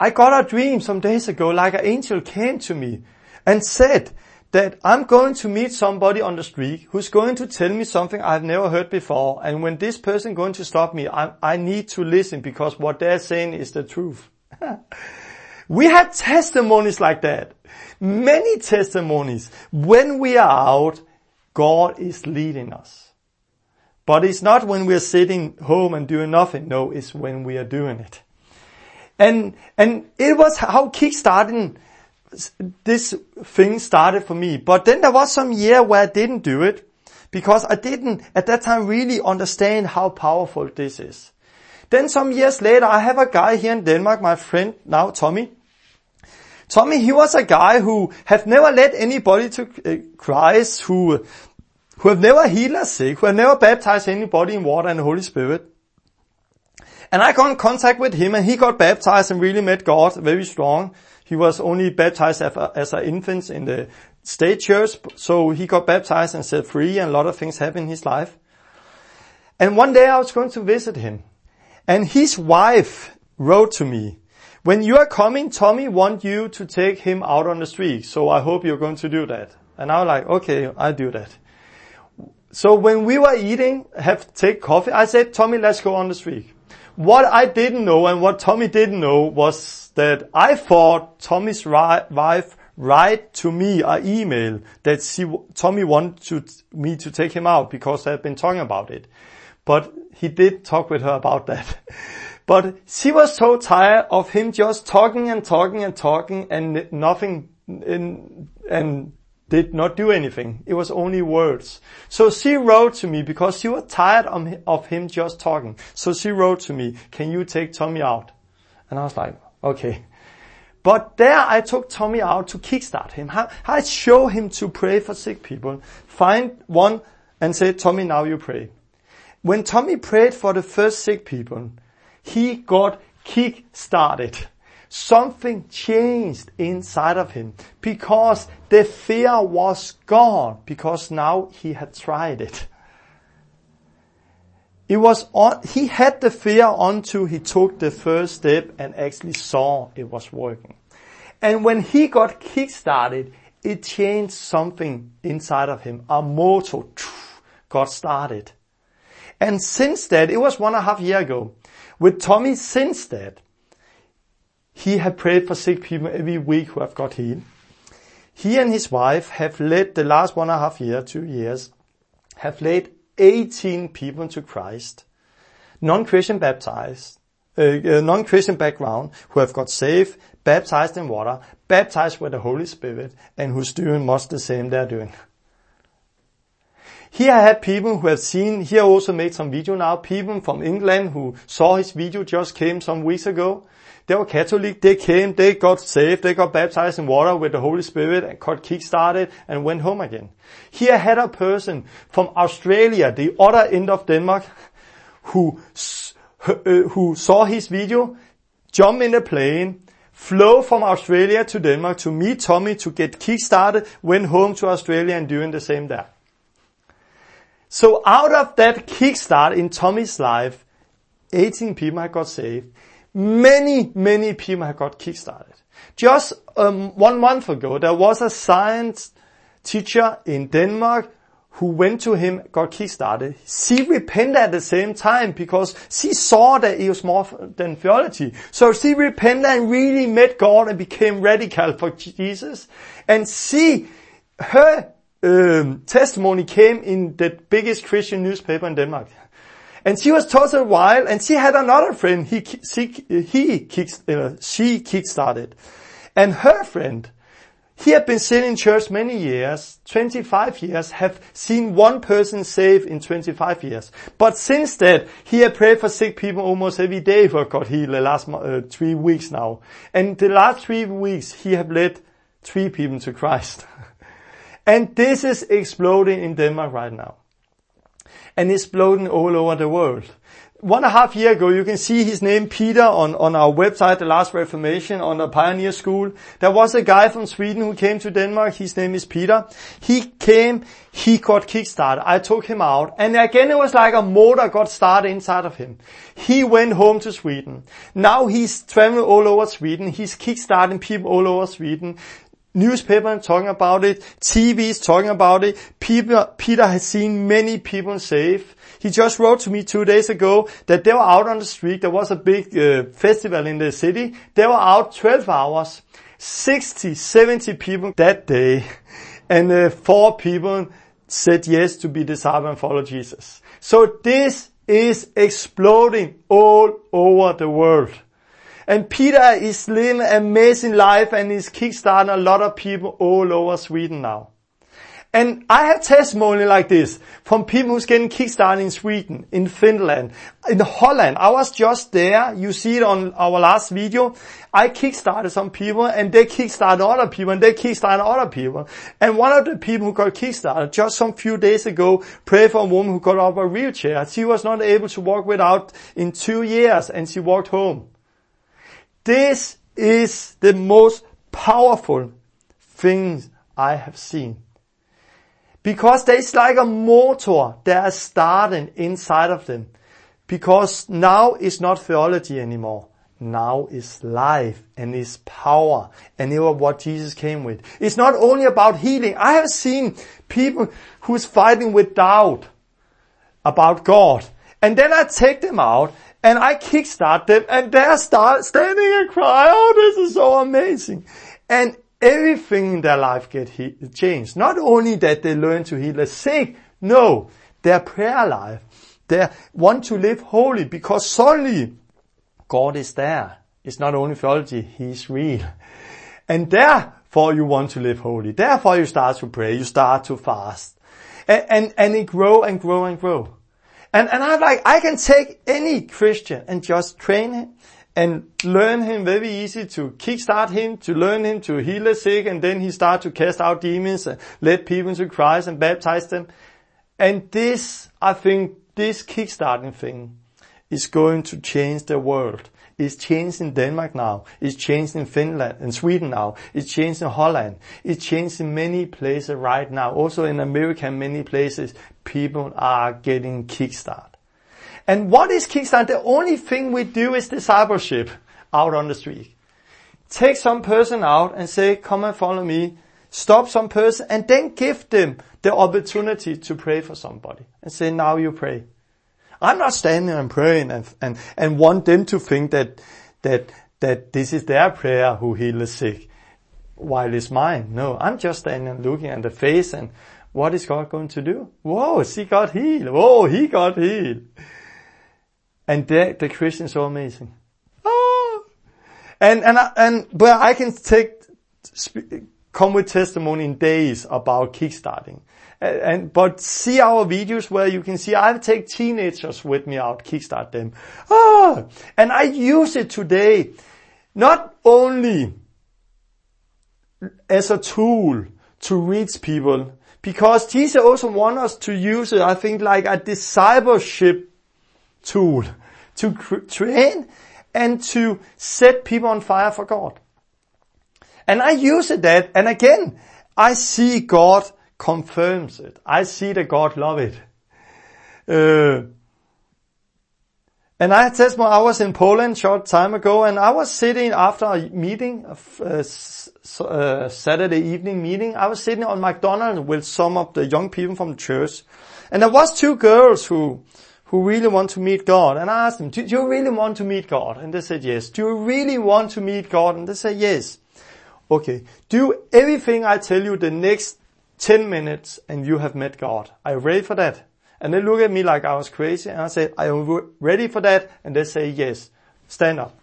I got a dream some days ago, like an angel came to me and said that I'm going to meet somebody on the street who's going to tell me something I've never heard before. And when this person going to stop me, I, I need to listen because what they're saying is the truth. <laughs> we have testimonies like that. Many testimonies. When we are out, God is leading us. But it's not when we're sitting home and doing nothing. No, it's when we are doing it. And, and it was how kickstarting this thing started for me. But then there was some year where I didn't do it because I didn't at that time really understand how powerful this is. Then some years later, I have a guy here in Denmark, my friend now, Tommy. Tommy, he was a guy who have never led anybody to uh, Christ, who, who have never healed a sick, who have never baptized anybody in water and the Holy Spirit. And I got in contact with him and he got baptized and really met God very strong. He was only baptized as an infant in the state church, so he got baptized and set free and a lot of things happened in his life. And one day I was going to visit him and his wife wrote to me, when you are coming, Tommy want you to take him out on the street. So I hope you're going to do that. And I was like, okay, I'll do that. So when we were eating, have take coffee, I said, Tommy, let's go on the street. What I didn't know and what Tommy didn't know was that I thought Tommy's wife write to me an email that she, Tommy wanted me to take him out because I had been talking about it. But he did talk with her about that. <laughs> but she was so tired of him just talking and talking and talking and nothing in, and did not do anything. It was only words. So she wrote to me because she was tired of him just talking. So she wrote to me, can you take Tommy out? And I was like, Okay. But there I took Tommy out to kickstart him. I show him to pray for sick people. Find one and say, Tommy, now you pray. When Tommy prayed for the first sick people, he got kick-started. Something changed inside of him because the fear was gone because now he had tried it. It was on, he had the fear until he took the first step and actually saw it was working. And when he got kick-started, it changed something inside of him. A motor <tsk> got started. And since that, it was one and a half year ago, with Tommy since that, he had prayed for sick people every week who have got healed. He and his wife have led the last one and a half year, two years, have led 18 people to Christ, non-Christian baptized, uh, uh, non-Christian background who have got saved, baptized in water, baptized with the Holy Spirit, and who's doing much the same they're doing. Here I have people who have seen, here also made some video now, people from England who saw his video just came some weeks ago. They were Catholic, they came, they got saved, they got baptized in water with the Holy Spirit and got kick-started and went home again. Here I had a person from Australia, the other end of Denmark, who, uh, who saw his video, jump in a plane, flew from Australia to Denmark to meet Tommy to get kick-started, went home to Australia and doing the same there. So out of that kickstart in Tommy's life, 18 people got saved. Many, many people have got kickstarted. Just um, one month ago, there was a science teacher in Denmark who went to him, got kickstarted. She repented at the same time because she saw that it was more than theology. So she repented and really met God and became radical for Jesus. And she, her um, testimony came in the biggest Christian newspaper in Denmark. And she was totally wild, and she had another friend. He, she, he kick, uh, she kickstarted, and her friend. He had been sitting in church many years, 25 years, have seen one person saved in 25 years. But since that, he had prayed for sick people almost every day who got healed the last uh, three weeks now. And the last three weeks, he have led three people to Christ. <laughs> and this is exploding in Denmark right now and it's exploding all over the world. One and a half year ago, you can see his name Peter on, on our website, The Last Reformation, on the Pioneer School. There was a guy from Sweden who came to Denmark. His name is Peter. He came, he got kickstarted. I took him out. And again, it was like a motor got started inside of him. He went home to Sweden. Now he's traveling all over Sweden. He's kickstarting people all over Sweden newspaper talking about it, TVs talking about it. People, Peter has seen many people saved. He just wrote to me two days ago that they were out on the street. There was a big uh, festival in the city. They were out 12 hours. 60, 70 people that day. <laughs> And uh, four people said yes to be disciple and follow Jesus. So this is exploding all over the world. And Peter is living an amazing life and is kickstarting a lot of people all over Sweden now. And I have testimony like this from people who's getting kickstarted in Sweden, in Finland, in Holland. I was just there. You see it on our last video. I kickstarted some people and they kickstarted other people and they kickstarted other people. And one of the people who got kickstarted just some few days ago prayed for a woman who got off a wheelchair. She was not able to walk without in two years and she walked home. This is the most powerful thing I have seen. Because there's like a motor that is starting inside of them. Because now it's not theology anymore. Now is life and is power and it was what Jesus came with. It's not only about healing. I have seen people who's fighting with doubt about God. And then I take them out and I kickstart them and they're start standing and cry, oh, this is so amazing. And everything in their life get he- changed. Not only that they learn to heal the sick, no, their prayer life. They want to live holy because suddenly God is there. It's not only theology, He's real. And therefore you want to live holy. Therefore you start to pray, you start to fast. And, and, and it grow and grow and grow. And, and I'm like, I can take any Christian and just train him and learn him very easy to kickstart him, to learn him to heal the sick, and then he start to cast out demons and lead people to Christ and baptize them. And this, I think, this kickstarting thing is going to change the world. It's changed in Denmark now. It's changed in Finland and Sweden now. It's changed in Holland. It's changed in many places right now. Also in America, many places, people are getting kickstart. And what is Kickstart? The only thing we do is discipleship out on the street. Take some person out and say, come and follow me. Stop some person and then give them the opportunity to pray for somebody and say, now you pray. I'm not standing and praying and, and, and want them to think that, that, that this is their prayer who heals the sick while it's mine. No, I'm just standing and looking at the face and what is God going to do? Whoa, she got healed. Whoa, he got healed. And the, the Christians are amazing. Oh. And, and, and, but I can take, come with testimony in days about kickstarting. And, and, but see our videos where you can see I take teenagers with me out, kickstart them. Ah, and I use it today, not only as a tool to reach people, because Jesus also wants us to use it, I think, like a discipleship tool to train and to set people on fire for God. And I use it that, and again, I see God confirms it. I see that God love it. Uh, and I had testimony, I was in Poland short time ago, and I was sitting after a meeting, a uh, Saturday evening meeting. I was sitting on McDonald's with some of the young people from the church, and there was two girls who who really want to meet God. And I asked them, do you really want to meet God? And they said yes. Do you really want to meet God? And they said yes. Okay. Do everything I tell you the next 10 minutes and you have met God. Are you ready for that? And they look at me like I was crazy and I said, are you ready for that? And they say yes. Stand up.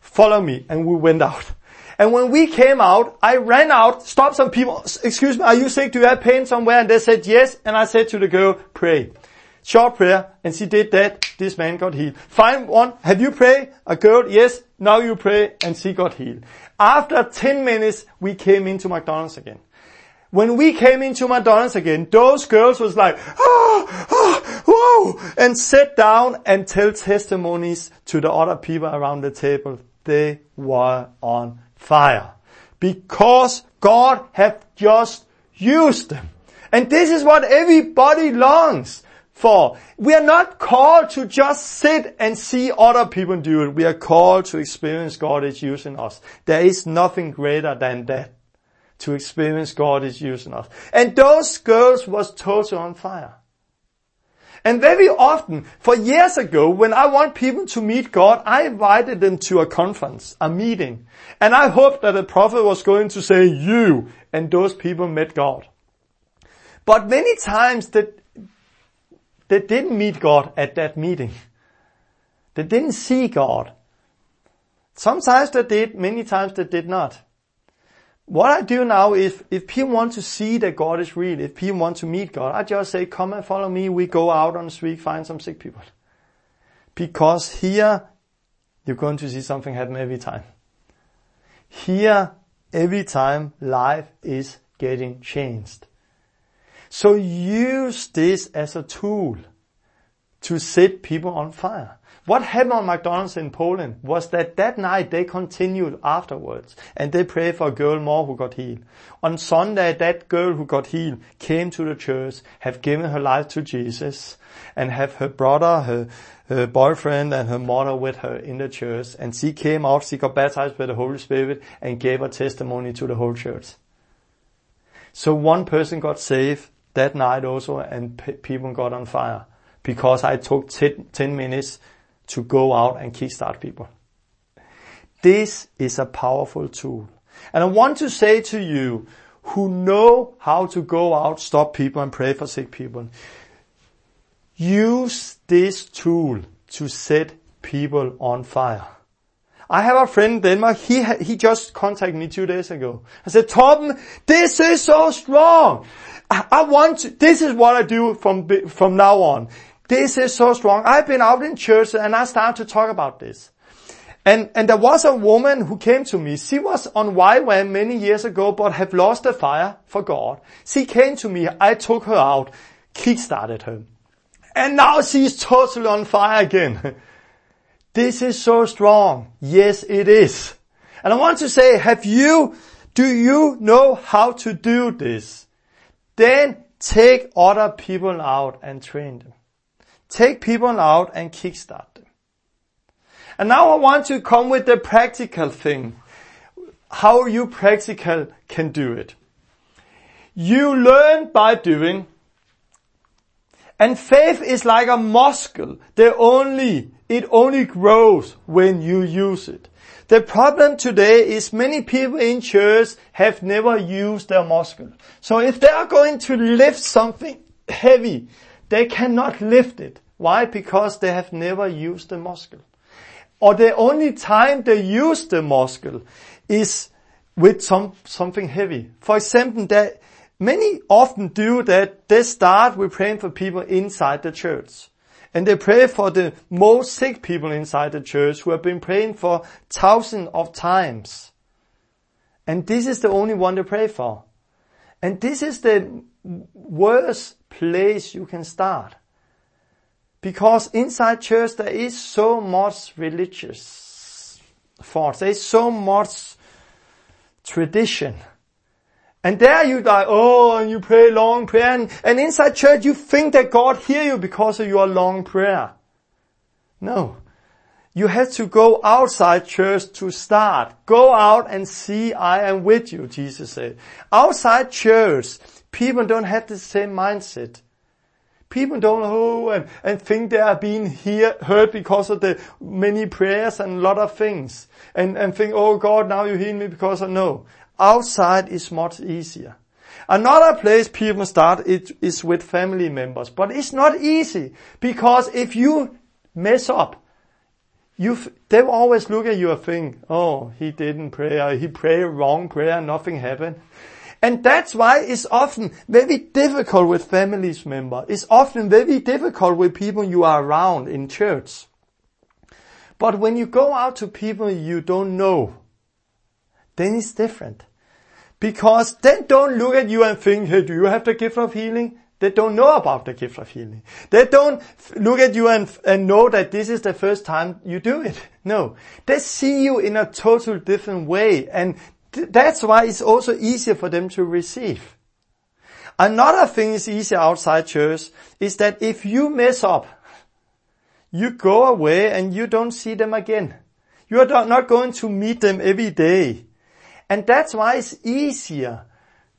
Follow me. And we went out. <laughs> And when we came out, I ran out, stopped some people, excuse me, are you sick? Do you have pain somewhere? And they said yes. And I said to the girl, pray. Short prayer, and she did that. This man got healed. Fine one. Have you prayed? A girl, yes. Now you pray, and she got healed. After 10 minutes, we came into McDonald's again. When we came into McDonald's again, those girls was like, ah, ah, whoa, and sit down and tell testimonies to the other people around the table. They were on fire. Because God had just used them. And this is what everybody longs for we are not called to just sit and see other people do it. We are called to experience God is using us. There is nothing greater than that. to experience God is using us. And those girls was totally on fire. And very often, for years ago, when I want people to meet God, I invited them to a conference, a meeting. And I hoped that the prophet was going to say, you, and those people met God. But many times that they didn't meet God at that meeting. They didn't see God. Sometimes they did, many times they did not. What I do now is, if people want to see that God is real, if people want to meet God, I just say, come and follow me. We go out on the street, find some sick people. Because here, you're going to see something happen every time. Here, every time, life is getting changed. So use this as a tool to set people on fire. What happened on McDonald's in Poland was that that night they continued afterwards and they prayed for a girl more who got healed. On Sunday, that girl who got healed came to the church, have given her life to Jesus and have her brother, her, her boyfriend and her mother with her in the church. And she came out, she got baptized by the Holy Spirit and gave a testimony to the whole church. So one person got saved that night also and people got on fire because I took 10 minutes to go out and kickstart people. This is a powerful tool. And I want to say to you who know how to go out, stop people and pray for sick people, use this tool to set people on fire. I have a friend in Denmark, he, he just contacted me two days ago. I said, Torben, this is so strong. I, want to, this is what I do from, from now on. This is so strong. I've been out in church and I started to talk about this. And, and there was a woman who came to me. She was on YWAM many years ago, but have lost the fire for God. She came to me. I took her out, kickstarted her. And now she's totally on fire again. <laughs> this is so strong. Yes, it is. And I want to say, have you, do you know how to do this? Then take other people out and train them. Take people out and kickstart them. And now I want to come with the practical thing. How you practical can do it. You learn by doing. And faith is like a muscle. They only, it only grows when you use it. The problem today is many people in church have never used their muscle. So if they are going to lift something heavy, they cannot lift it. Why? Because they have never used the muscle. Or the only time they use the muscle is with some, something heavy. For example, that many often do that they start with praying for people inside the church. And they pray for the most sick people inside the church who have been praying for thousands of times. And this is the only one they pray for. And this is the worst place you can start. Because inside church there is so much religious force. There is so much tradition. And there you like, oh, and you pray long prayer. And, and inside church you think that God hear you because of your long prayer. No. You have to go outside church to start. Go out and see I am with you, Jesus said. Outside church, people don't have the same mindset. People don't know and, and think they are being hear, heard because of the many prayers and a lot of things. And, and think, oh God, now you hear me because I know. Outside is much easier. Another place people start it is with family members, but it's not easy because if you mess up, you they always look at you and think, oh, he didn't pray, or he prayed wrong prayer, nothing happened. And that's why it's often very difficult with families member. It's often very difficult with people you are around in church. But when you go out to people you don't know, then it's different. Because they don't look at you and think, hey, do you have the gift of healing? They don't know about the gift of healing. They don't look at you and, and know that this is the first time you do it. <laughs> No. They see you in a total different way and that's why it's also easier for them to receive. Another thing is easier outside church is that if you mess up, you go away and you don't see them again. You are not going to meet them every day. And that's why it's easier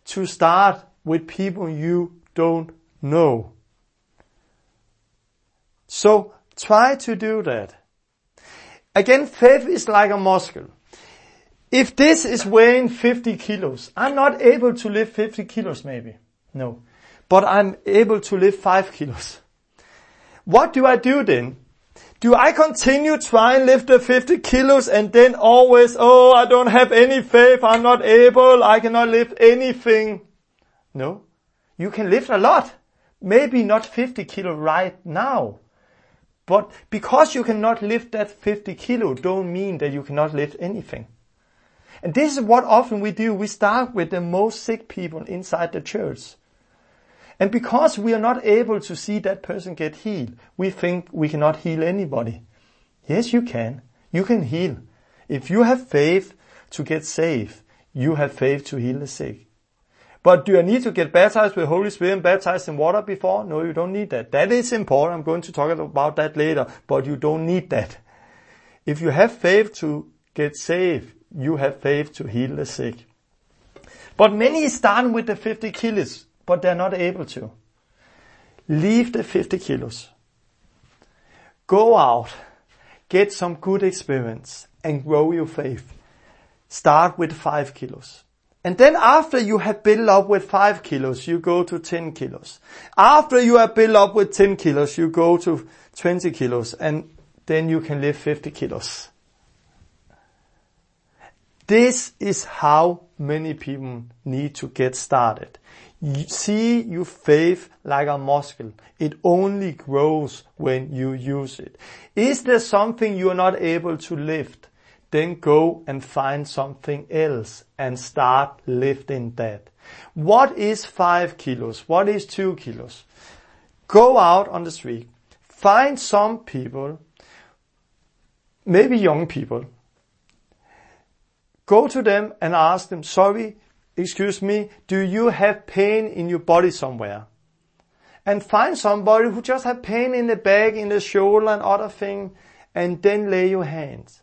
to start with people you don't know. So try to do that. Again, faith is like a muscle. If this is weighing 50 kilos, I'm not able to lift 50 kilos maybe. No. But I'm able to lift 5 kilos. What do I do then? Do I continue trying to lift the 50 kilos and then always, oh, I don't have any faith, I'm not able, I cannot lift anything? No. You can lift a lot. Maybe not 50 kilo right now. But because you cannot lift that 50 kilo don't mean that you cannot lift anything. And this is what often we do. We start with the most sick people inside the church. And because we are not able to see that person get healed, we think we cannot heal anybody. Yes, you can. You can heal. If you have faith to get saved, you have faith to heal the sick. But do I need to get baptized with Holy Spirit and baptized in water before? No, you don't need that. That is important. I'm going to talk about that later, but you don't need that. If you have faith to get saved, you have faith to heal the sick. But many start with the 50 kilos but they're not able to. Leave the 50 kilos. Go out, get some good experience and grow your faith. Start with 5 kilos. And then after you have built up with 5 kilos, you go to 10 kilos. After you have built up with 10 kilos, you go to 20 kilos and then you can lift 50 kilos. This is how many people need to get started. See your faith like a muscle. It only grows when you use it. Is there something you are not able to lift? Then go and find something else and start lifting that. What is five kilos? What is two kilos? Go out on the street. Find some people, maybe young people. Go to them and ask them, sorry, excuse me, do you have pain in your body somewhere? And find somebody who just have pain in the back, in the shoulder and other thing, and then lay your hands.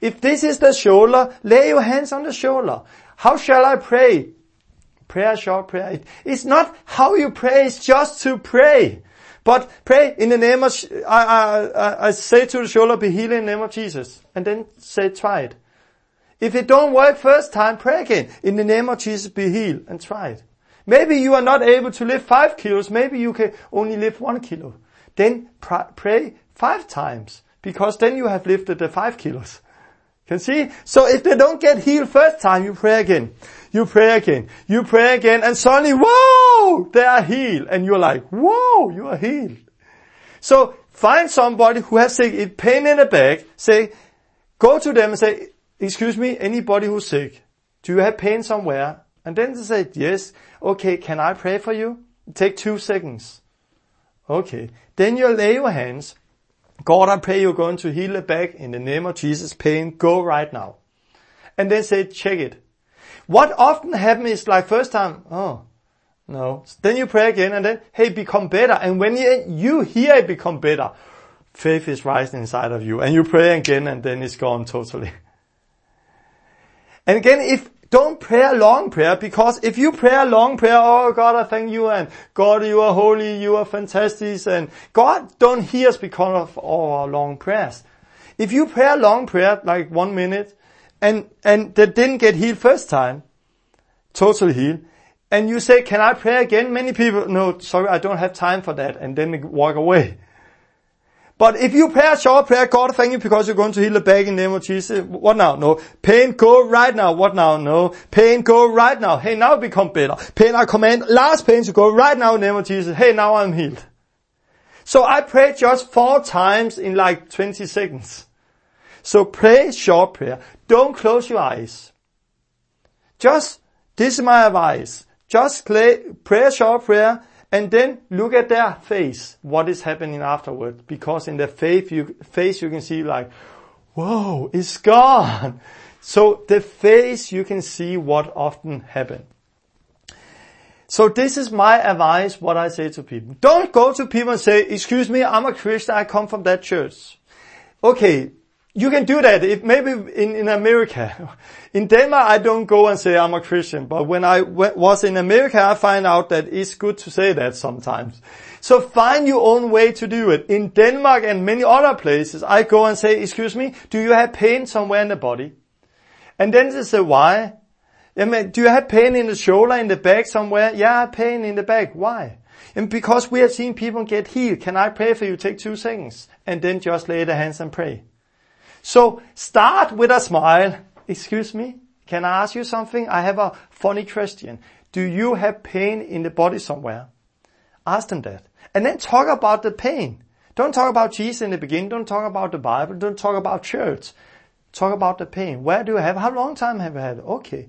If this is the shoulder, lay your hands on the shoulder. How shall I pray? Prayer, short prayer. It's not how you pray, it's just to pray. But pray in the name of, I, I, I say to the shoulder, be healed in the name of Jesus. And then say, try it. If it don't work first time, pray again. In the name of Jesus, be healed and try it. Maybe you are not able to lift five kilos. Maybe you can only lift one kilo. Then pray five times because then you have lifted the five kilos. Can see? So if they don't get healed first time, you pray again. You pray again. You pray again and suddenly, whoa, they are healed. And you're like, whoa, you are healed. So find somebody who has sick, pain in the back, say, go to them and say, excuse me, anybody who's sick, do you have pain somewhere? And then they said, yes. Okay, can I pray for you? Take two seconds. Okay. Then you lay your hands. God, I pray you're going to heal the back in the name of Jesus. Pain, go right now. And then say, check it. What often happens is like first time, oh, no. Then you pray again and then, hey, become better. And when you, you hear it become better, faith is rising inside of you. And you pray again and then it's gone totally. And again, if don't pray a long prayer because if you pray a long prayer, oh God, I thank you and God, you are holy, you are fantastic and God don't hear us because of all our long prayers. If you pray a long prayer, like one minute, and, and that didn't get healed first time, totally healed, and you say, can I pray again? Many people, no, sorry, I don't have time for that, and then walk away. But if you pray a short prayer, God thank you because you're going to heal the back in the name of Jesus. What now? No. Pain go right now. What now? No. Pain go right now. Hey, now become better. Pain, I command last pain to go right now in the name of Jesus. Hey, now I'm healed. So I prayed just four times in like 20 seconds. So pray short prayer. Don't close your eyes. Just, this is my advice. Just pray a short prayer and then look at their face, what is happening afterward. Because in their face you, face you can see like, whoa, it's gone. <laughs> So the face you can see what often happen. So this is my advice, what I say to people. Don't go to people and say, excuse me, I'm a Christian, I come from that church. Okay, you can do that if maybe in, in America. In Denmark, I don't go and say I'm a Christian, but when I was in America, I find out that it's good to say that sometimes. So find your own way to do it. In Denmark and many other places, I go and say, excuse me, do you have pain somewhere in the body? And then they say, why? I mean, do you have pain in the shoulder, in the back somewhere? Yeah, pain in the back. Why? And because we have seen people get healed, can I pray for you? Take two seconds and then just lay the hands and pray. So start with a smile. Excuse me, can I ask you something? I have a funny question. Do you have pain in the body somewhere? Ask them that. And then talk about the pain. Don't talk about Jesus in the beginning. Don't talk about the Bible. Don't talk about church. Talk about the pain. Where do you have? How long time have you had? Okay.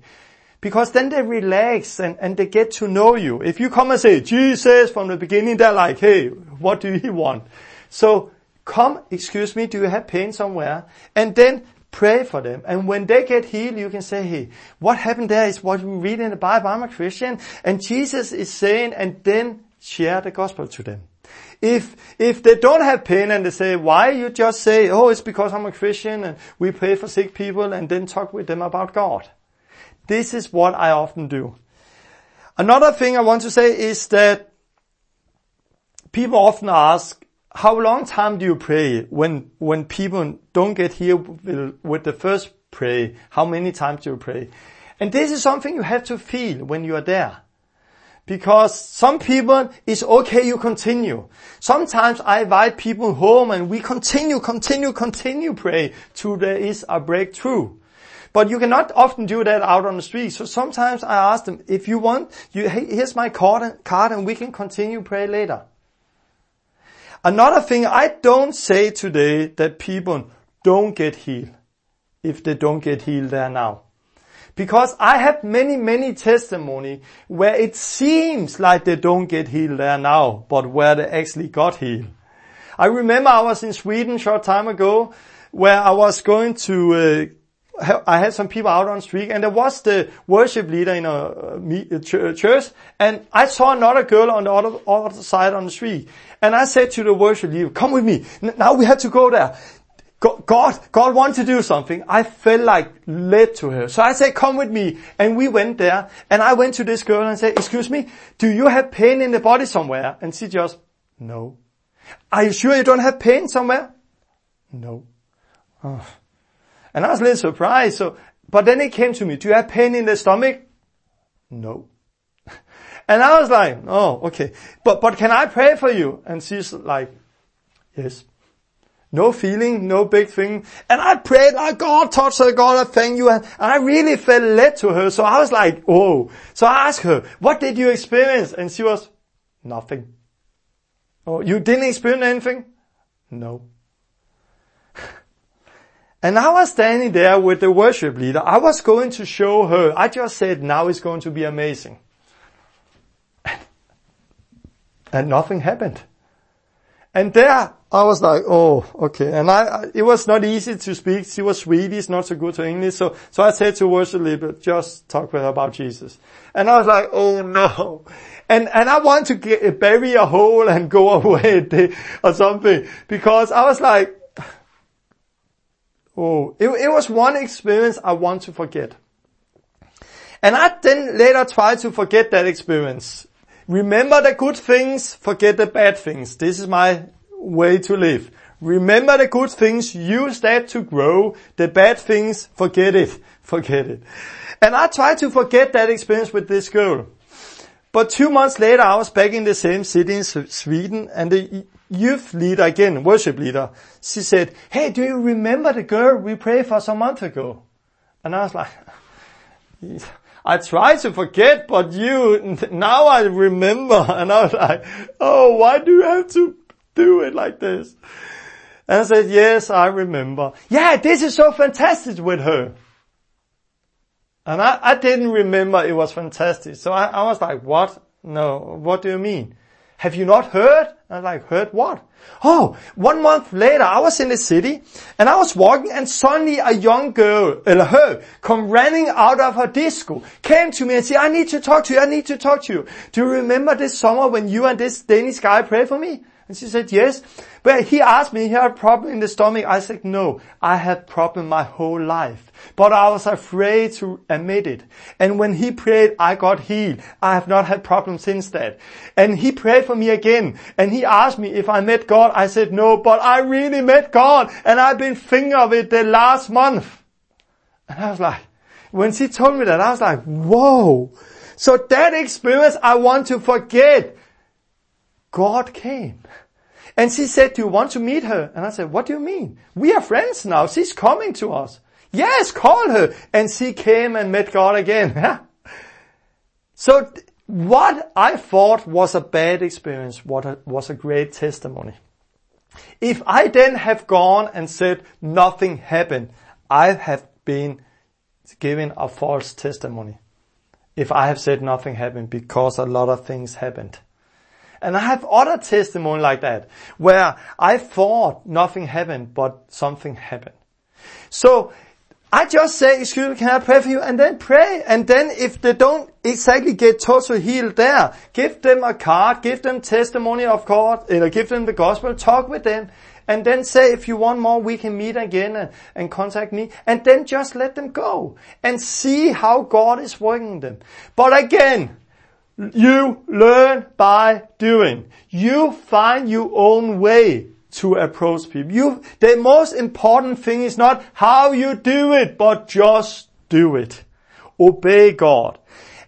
Because then they relax and, and they get to know you. If you come and say, Jesus from the beginning, they're like, hey, what do you want? So come, excuse me, do you have pain somewhere? And then pray for them. And when they get healed, you can say, hey, what happened there is what we read in the Bible. I'm a Christian. And Jesus is saying, and then share the gospel to them. If, if they don't have pain and they say, why, you just say, oh, it's because I'm a Christian and we pray for sick people and then talk with them about God. This is what I often do. Another thing I want to say is that people often ask, how long time do you pray when, when people don't get here with, the first pray? How many times do you pray? And this is something you have to feel when you are there. Because some people, it's okay you continue. Sometimes I invite people home and we continue, continue, continue pray till there is a breakthrough. But you cannot often do that out on the street. So sometimes I ask them, if you want, you, here's my card, card and we can continue pray later. Another thing, I don't say today that people don't get healed if they don't get healed there now. Because I have many, many testimony where it seems like they don't get healed there now, but where they actually got healed. I remember I was in Sweden short time ago where I was going to uh, I had some people out on street and there was the worship leader in a, church and I saw another girl on the other, other side on the street and I said to the worship leader, come with me. Now we have to go there. God, God wants to do something. I felt like led to her. So I said, come with me. And we went there and I went to this girl and said, excuse me, do you have pain in the body somewhere? And she just, no. Are you sure you don't have pain somewhere? No. Oh. And I was a little surprised. So, but then it came to me, do you have pain in the stomach? No. And I was like, oh, okay. But, but can I pray for you? And she's like, yes. No feeling, no big thing. And I prayed, like, God touch her, God, I thank you. And I really felt led to her. So I was like, oh. So I asked her, what did you experience? And she was, nothing. Oh, you didn't experience anything? No. <laughs> And I was standing there with the worship leader. I was going to show her. I just said, now it's going to be amazing. And nothing happened. And there I was like, oh, okay. And I, it was not easy to speak. She was Swedish, not so good to English. So, so I said to worship leader, just talk with her about Jesus. And I was like, oh no. And, and I want to get, bury a hole and go <laughs> away or something because I was like, Oh, it, it was one experience I want to forget. And I then later tried to forget that experience. Remember the good things, forget the bad things. This is my way to live. Remember the good things, use that to grow. The bad things, forget it, <laughs> forget it. And I tried to forget that experience with this girl. But two months later, I was back in the same city in Sweden and the youth leader again, worship leader, she said, hey, do you remember the girl we prayed for some month ago? And I was like, I try to forget, but you, now I remember. <laughs> And I was like, oh, why do you have to do it like this? And I said, yes, I remember. Yeah, this is so fantastic with her. And I, I didn't remember it was fantastic. So I, I was like, what? No, what do you mean? Have you not heard? I was like, heard what? Oh, one month later, I was in the city and I was walking and suddenly a young girl, or her, come running out of her disco, came to me and said, I need to talk to you, I need to talk to you. Do you remember this summer when you and this Danish guy prayed for me? And she said, yes. But he asked me, you have a problem in the stomach. I said, no, I had problem my whole life. But I was afraid to admit it. And when he prayed, I got healed. I have not had problems since that. And he prayed for me again. And he asked me if I met God. I said, no, but I really met God. And I've been thinking of it the last month. And I was like, when she told me that, I was like, whoa. So that experience I want to forget. God came. And she said, do you want to meet her? And I said, what do you mean? We are friends now. She's coming to us. Yes, call her. And she came and met God again. <laughs> so what I thought was a bad experience was a great testimony. If I then have gone and said nothing happened, I have been giving a false testimony. If I have said nothing happened because a lot of things happened. And I have other testimony like that, where I thought nothing happened, but something happened. So, I just say, excuse me, can I pray for you? And then pray. And then if they don't exactly get totally healed there, give them a card, give them testimony of God, or give them the gospel, talk with them, and then say, if you want more, we can meet again and, and contact me. And then just let them go and see how God is working them. But again, you learn by doing. You find your own way to approach people. You, the most important thing is not how you do it, but just do it. Obey God.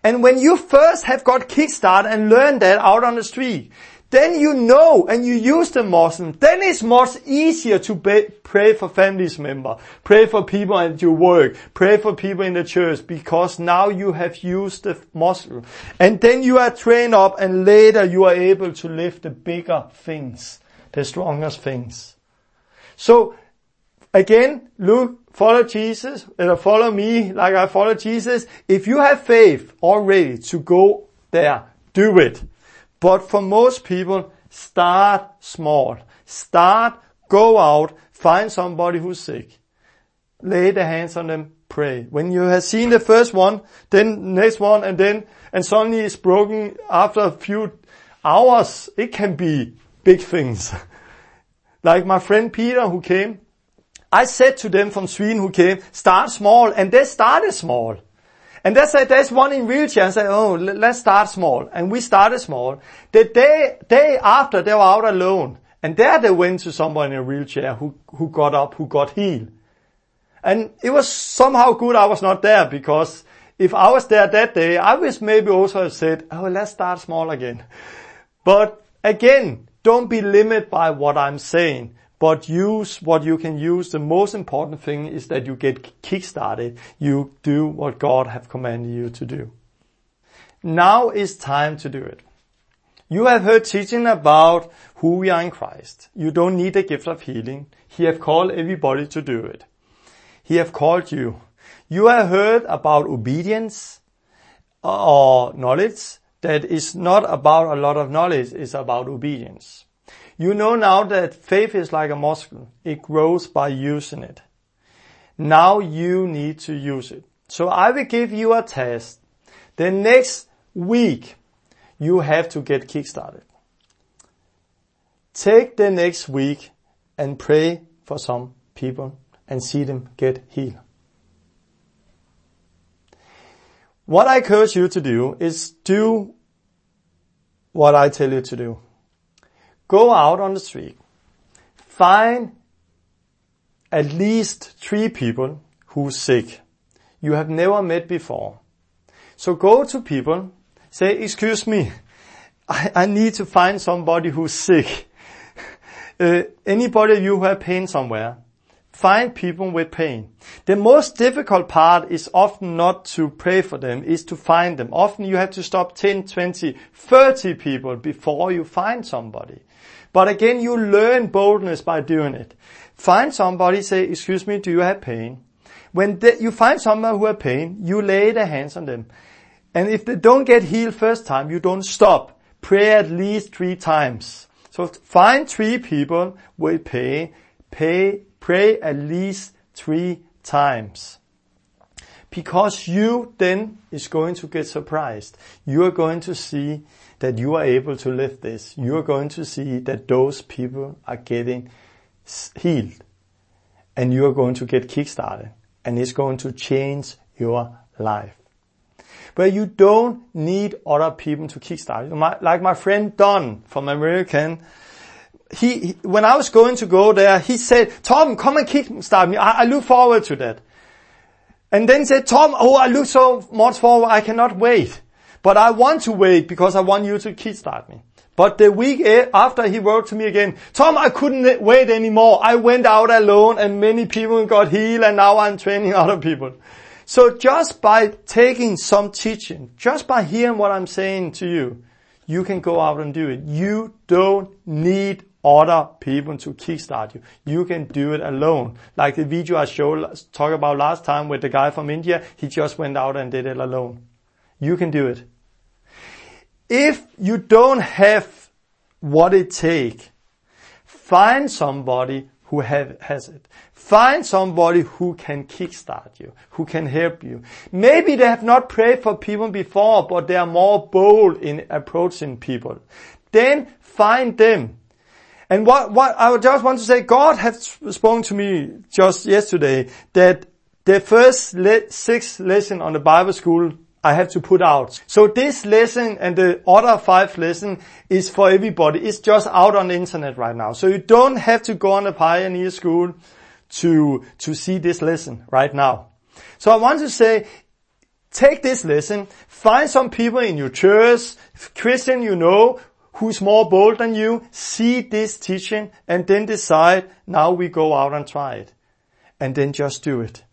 And when you first have got kickstart and learned that out on the street, then you know and you use the muscle. Then it's much easier to be, pray for families member, pray for people at your work, pray for people in the church because now you have used the muscle. And then you are trained up and later you are able to lift the bigger things, the strongest things. So again, look, follow Jesus, or follow me like I follow Jesus. If you have faith already to go there, do it. But for most people, start small. Start, go out, find somebody who's sick. Lay the hands on them, pray. When you have seen the first one, then next one, and then, and suddenly it's broken after a few hours, it can be big things. <laughs> like my friend Peter who came, I said to them from Sweden who came, start small, and they started small. And that's, there's one in wheelchair and say, oh, let's start small. And we started small. The day, day after they were out alone. And there they went to someone in a wheelchair who, who got up, who got healed. And it was somehow good I was not there because if I was there that day, I was maybe also have said, oh, let's start small again. But again, don't be limited by what I'm saying but use what you can use. The most important thing is that you get kickstarted. You do what God have commanded you to do. Now is time to do it. You have heard teaching about who we are in Christ. You don't need a gift of healing. He have called everybody to do it. He have called you. You have heard about obedience uh, or knowledge that is not about a lot of knowledge, it's about obedience. You know now that faith is like a muscle. It grows by using it. Now you need to use it. So I will give you a test. The next week, you have to get kickstarted. Take the next week and pray for some people and see them get healed. What I encourage you to do is do what I tell you to do. Go out on the street. Find at least three people who's sick you have never met before. So go to people, say, excuse me, <laughs> I, I need to find somebody who's sick. <laughs> Uh, anybody of you who have pain somewhere, find people with pain. The most difficult part is often not to pray for them, is to find them. Often you have to stop 10, 20, 30 people before you find somebody. But again, you learn boldness by doing it. Find somebody, say, excuse me, do you have pain? When the, you find someone who has pain, you lay the hands on them. And if they don't get healed first time, you don't stop. Pray at least three times. So find three people with pain, pay, pray at least three times. Because you then is going to get surprised. You are going to see that you are able to live this. You are going to see that those people are getting healed. And you are going to get kickstarted. And it's going to change your life. But you don't need other people to kickstart. Like my friend Don from American, he, when I was going to go there, he said, Tom, come and kickstart me. I, I look forward to that. And then said, Tom, oh, I look so much forward, I cannot wait. But I want to wait because I want you to kickstart me. But the week after he wrote to me again, Tom, I couldn't wait anymore. I went out alone and many people got healed and now I'm training <laughs> other people. So just by taking some teaching, just by hearing what I'm saying to you, you can go out and do it. You don't need other people to kickstart you. You can do it alone. Like the video I showed, talk about last time with the guy from India, he just went out and did it alone. You can do it. If you don't have what it takes, find somebody who have, has it. Find somebody who can kickstart you, who can help you. Maybe they have not prayed for people before, but they are more bold in approaching people. Then find them and what, what I just want to say, God has spoken to me just yesterday that the first le- six lesson on the Bible school I have to put out. So this lesson and the other five lesson is for everybody. It's just out on the internet right now. So you don't have to go on a pioneer school to, to see this lesson right now. So I want to say, take this lesson, find some people in your church, Christian you know, who's more bold than you, see this teaching and then decide, now we go out and try it. And then just do it.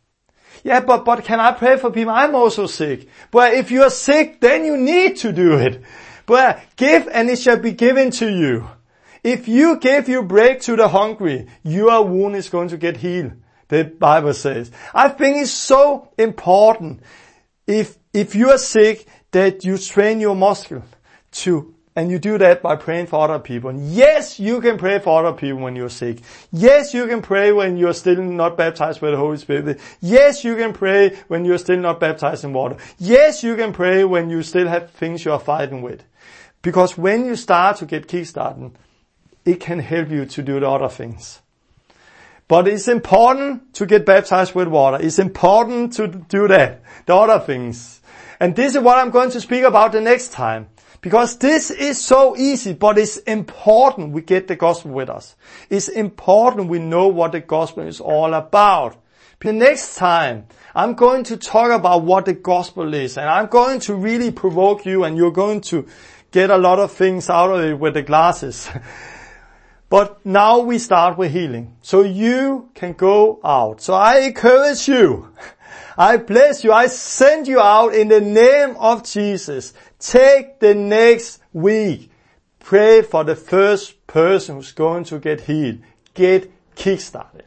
Yeah, but, but can I pray for people? I'm also sick. But if you're sick, then you need to do it. But give and it shall be given to you. If you give your bread to the hungry, your wound is going to get healed. The Bible says. I think it's so important if, if you are sick that you train your muscle to and you do that by praying for other people. And yes, you can pray for other people when you're sick. Yes, you can pray when you're still not baptized with the Holy Spirit. Yes, you can pray when you're still not baptized in water. Yes, you can pray when you still have things you're fighting with. Because when you start to get kickstarted, it can help you to do the other things. But it's important to get baptized with water. It's important to do that, the other things. And this is what I'm going to speak about the next time. Because this is so easy, but it's important we get the gospel with us. It's important we know what the gospel is all about. The next time, I'm going to talk about what the gospel is, and I'm going to really provoke you, and you're going to get a lot of things out of it with the glasses. <laughs> but now we start with healing. So you can go out. So I encourage you. I bless you. I send you out in the name of Jesus. Take the next week. Pray for the first person who's going to get healed. Get kickstarted.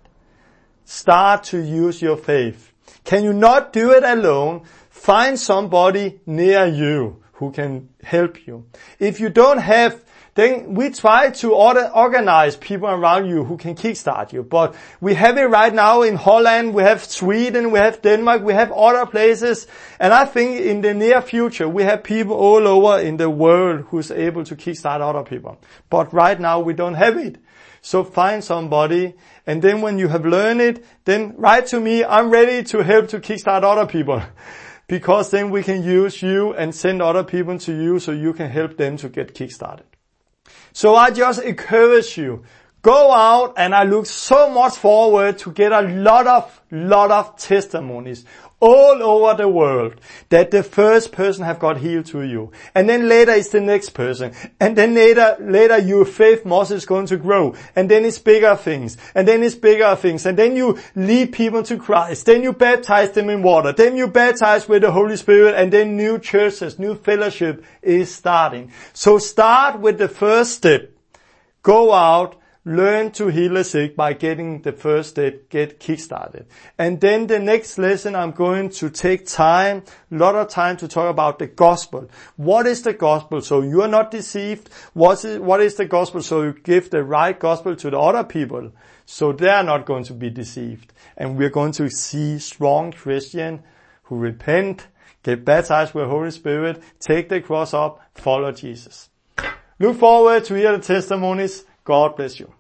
Start to use your faith. Can you not do it alone? Find somebody near you who can help you. If you don't have then we try to order, organize people around you who can kickstart you. But we have it right now in Holland, we have Sweden, we have Denmark, we have other places. And I think in the near future, we have people all over in the world who's able to kickstart other people. But right now we don't have it. So find somebody and then when you have learned it, then write to me, I'm ready to help to kickstart other people. <laughs> because then we can use you and send other people to you so you can help them to get kickstarted. So I just encourage you, go out and I look so much forward to get a lot of, lot of testimonies. All over the world that the first person have got healed to you. And then later it's the next person. And then later, later your faith muscle is going to grow. And then it's bigger things. And then it's bigger things. And then you lead people to Christ. Then you baptize them in water. Then you baptize with the Holy Spirit. And then new churches, new fellowship is starting. So start with the first step. Go out learn to heal a sick by getting the first step, get kickstarted. And then the next lesson, I'm going to take time, a lot of time to talk about the gospel. What is the gospel? So you are not deceived. What is, what is the gospel? So you give the right gospel to the other people. So they are not going to be deceived. And we're going to see strong Christian who repent, get baptized with Holy Spirit, take the cross up, follow Jesus. Look forward to hear the testimonies. God bless you.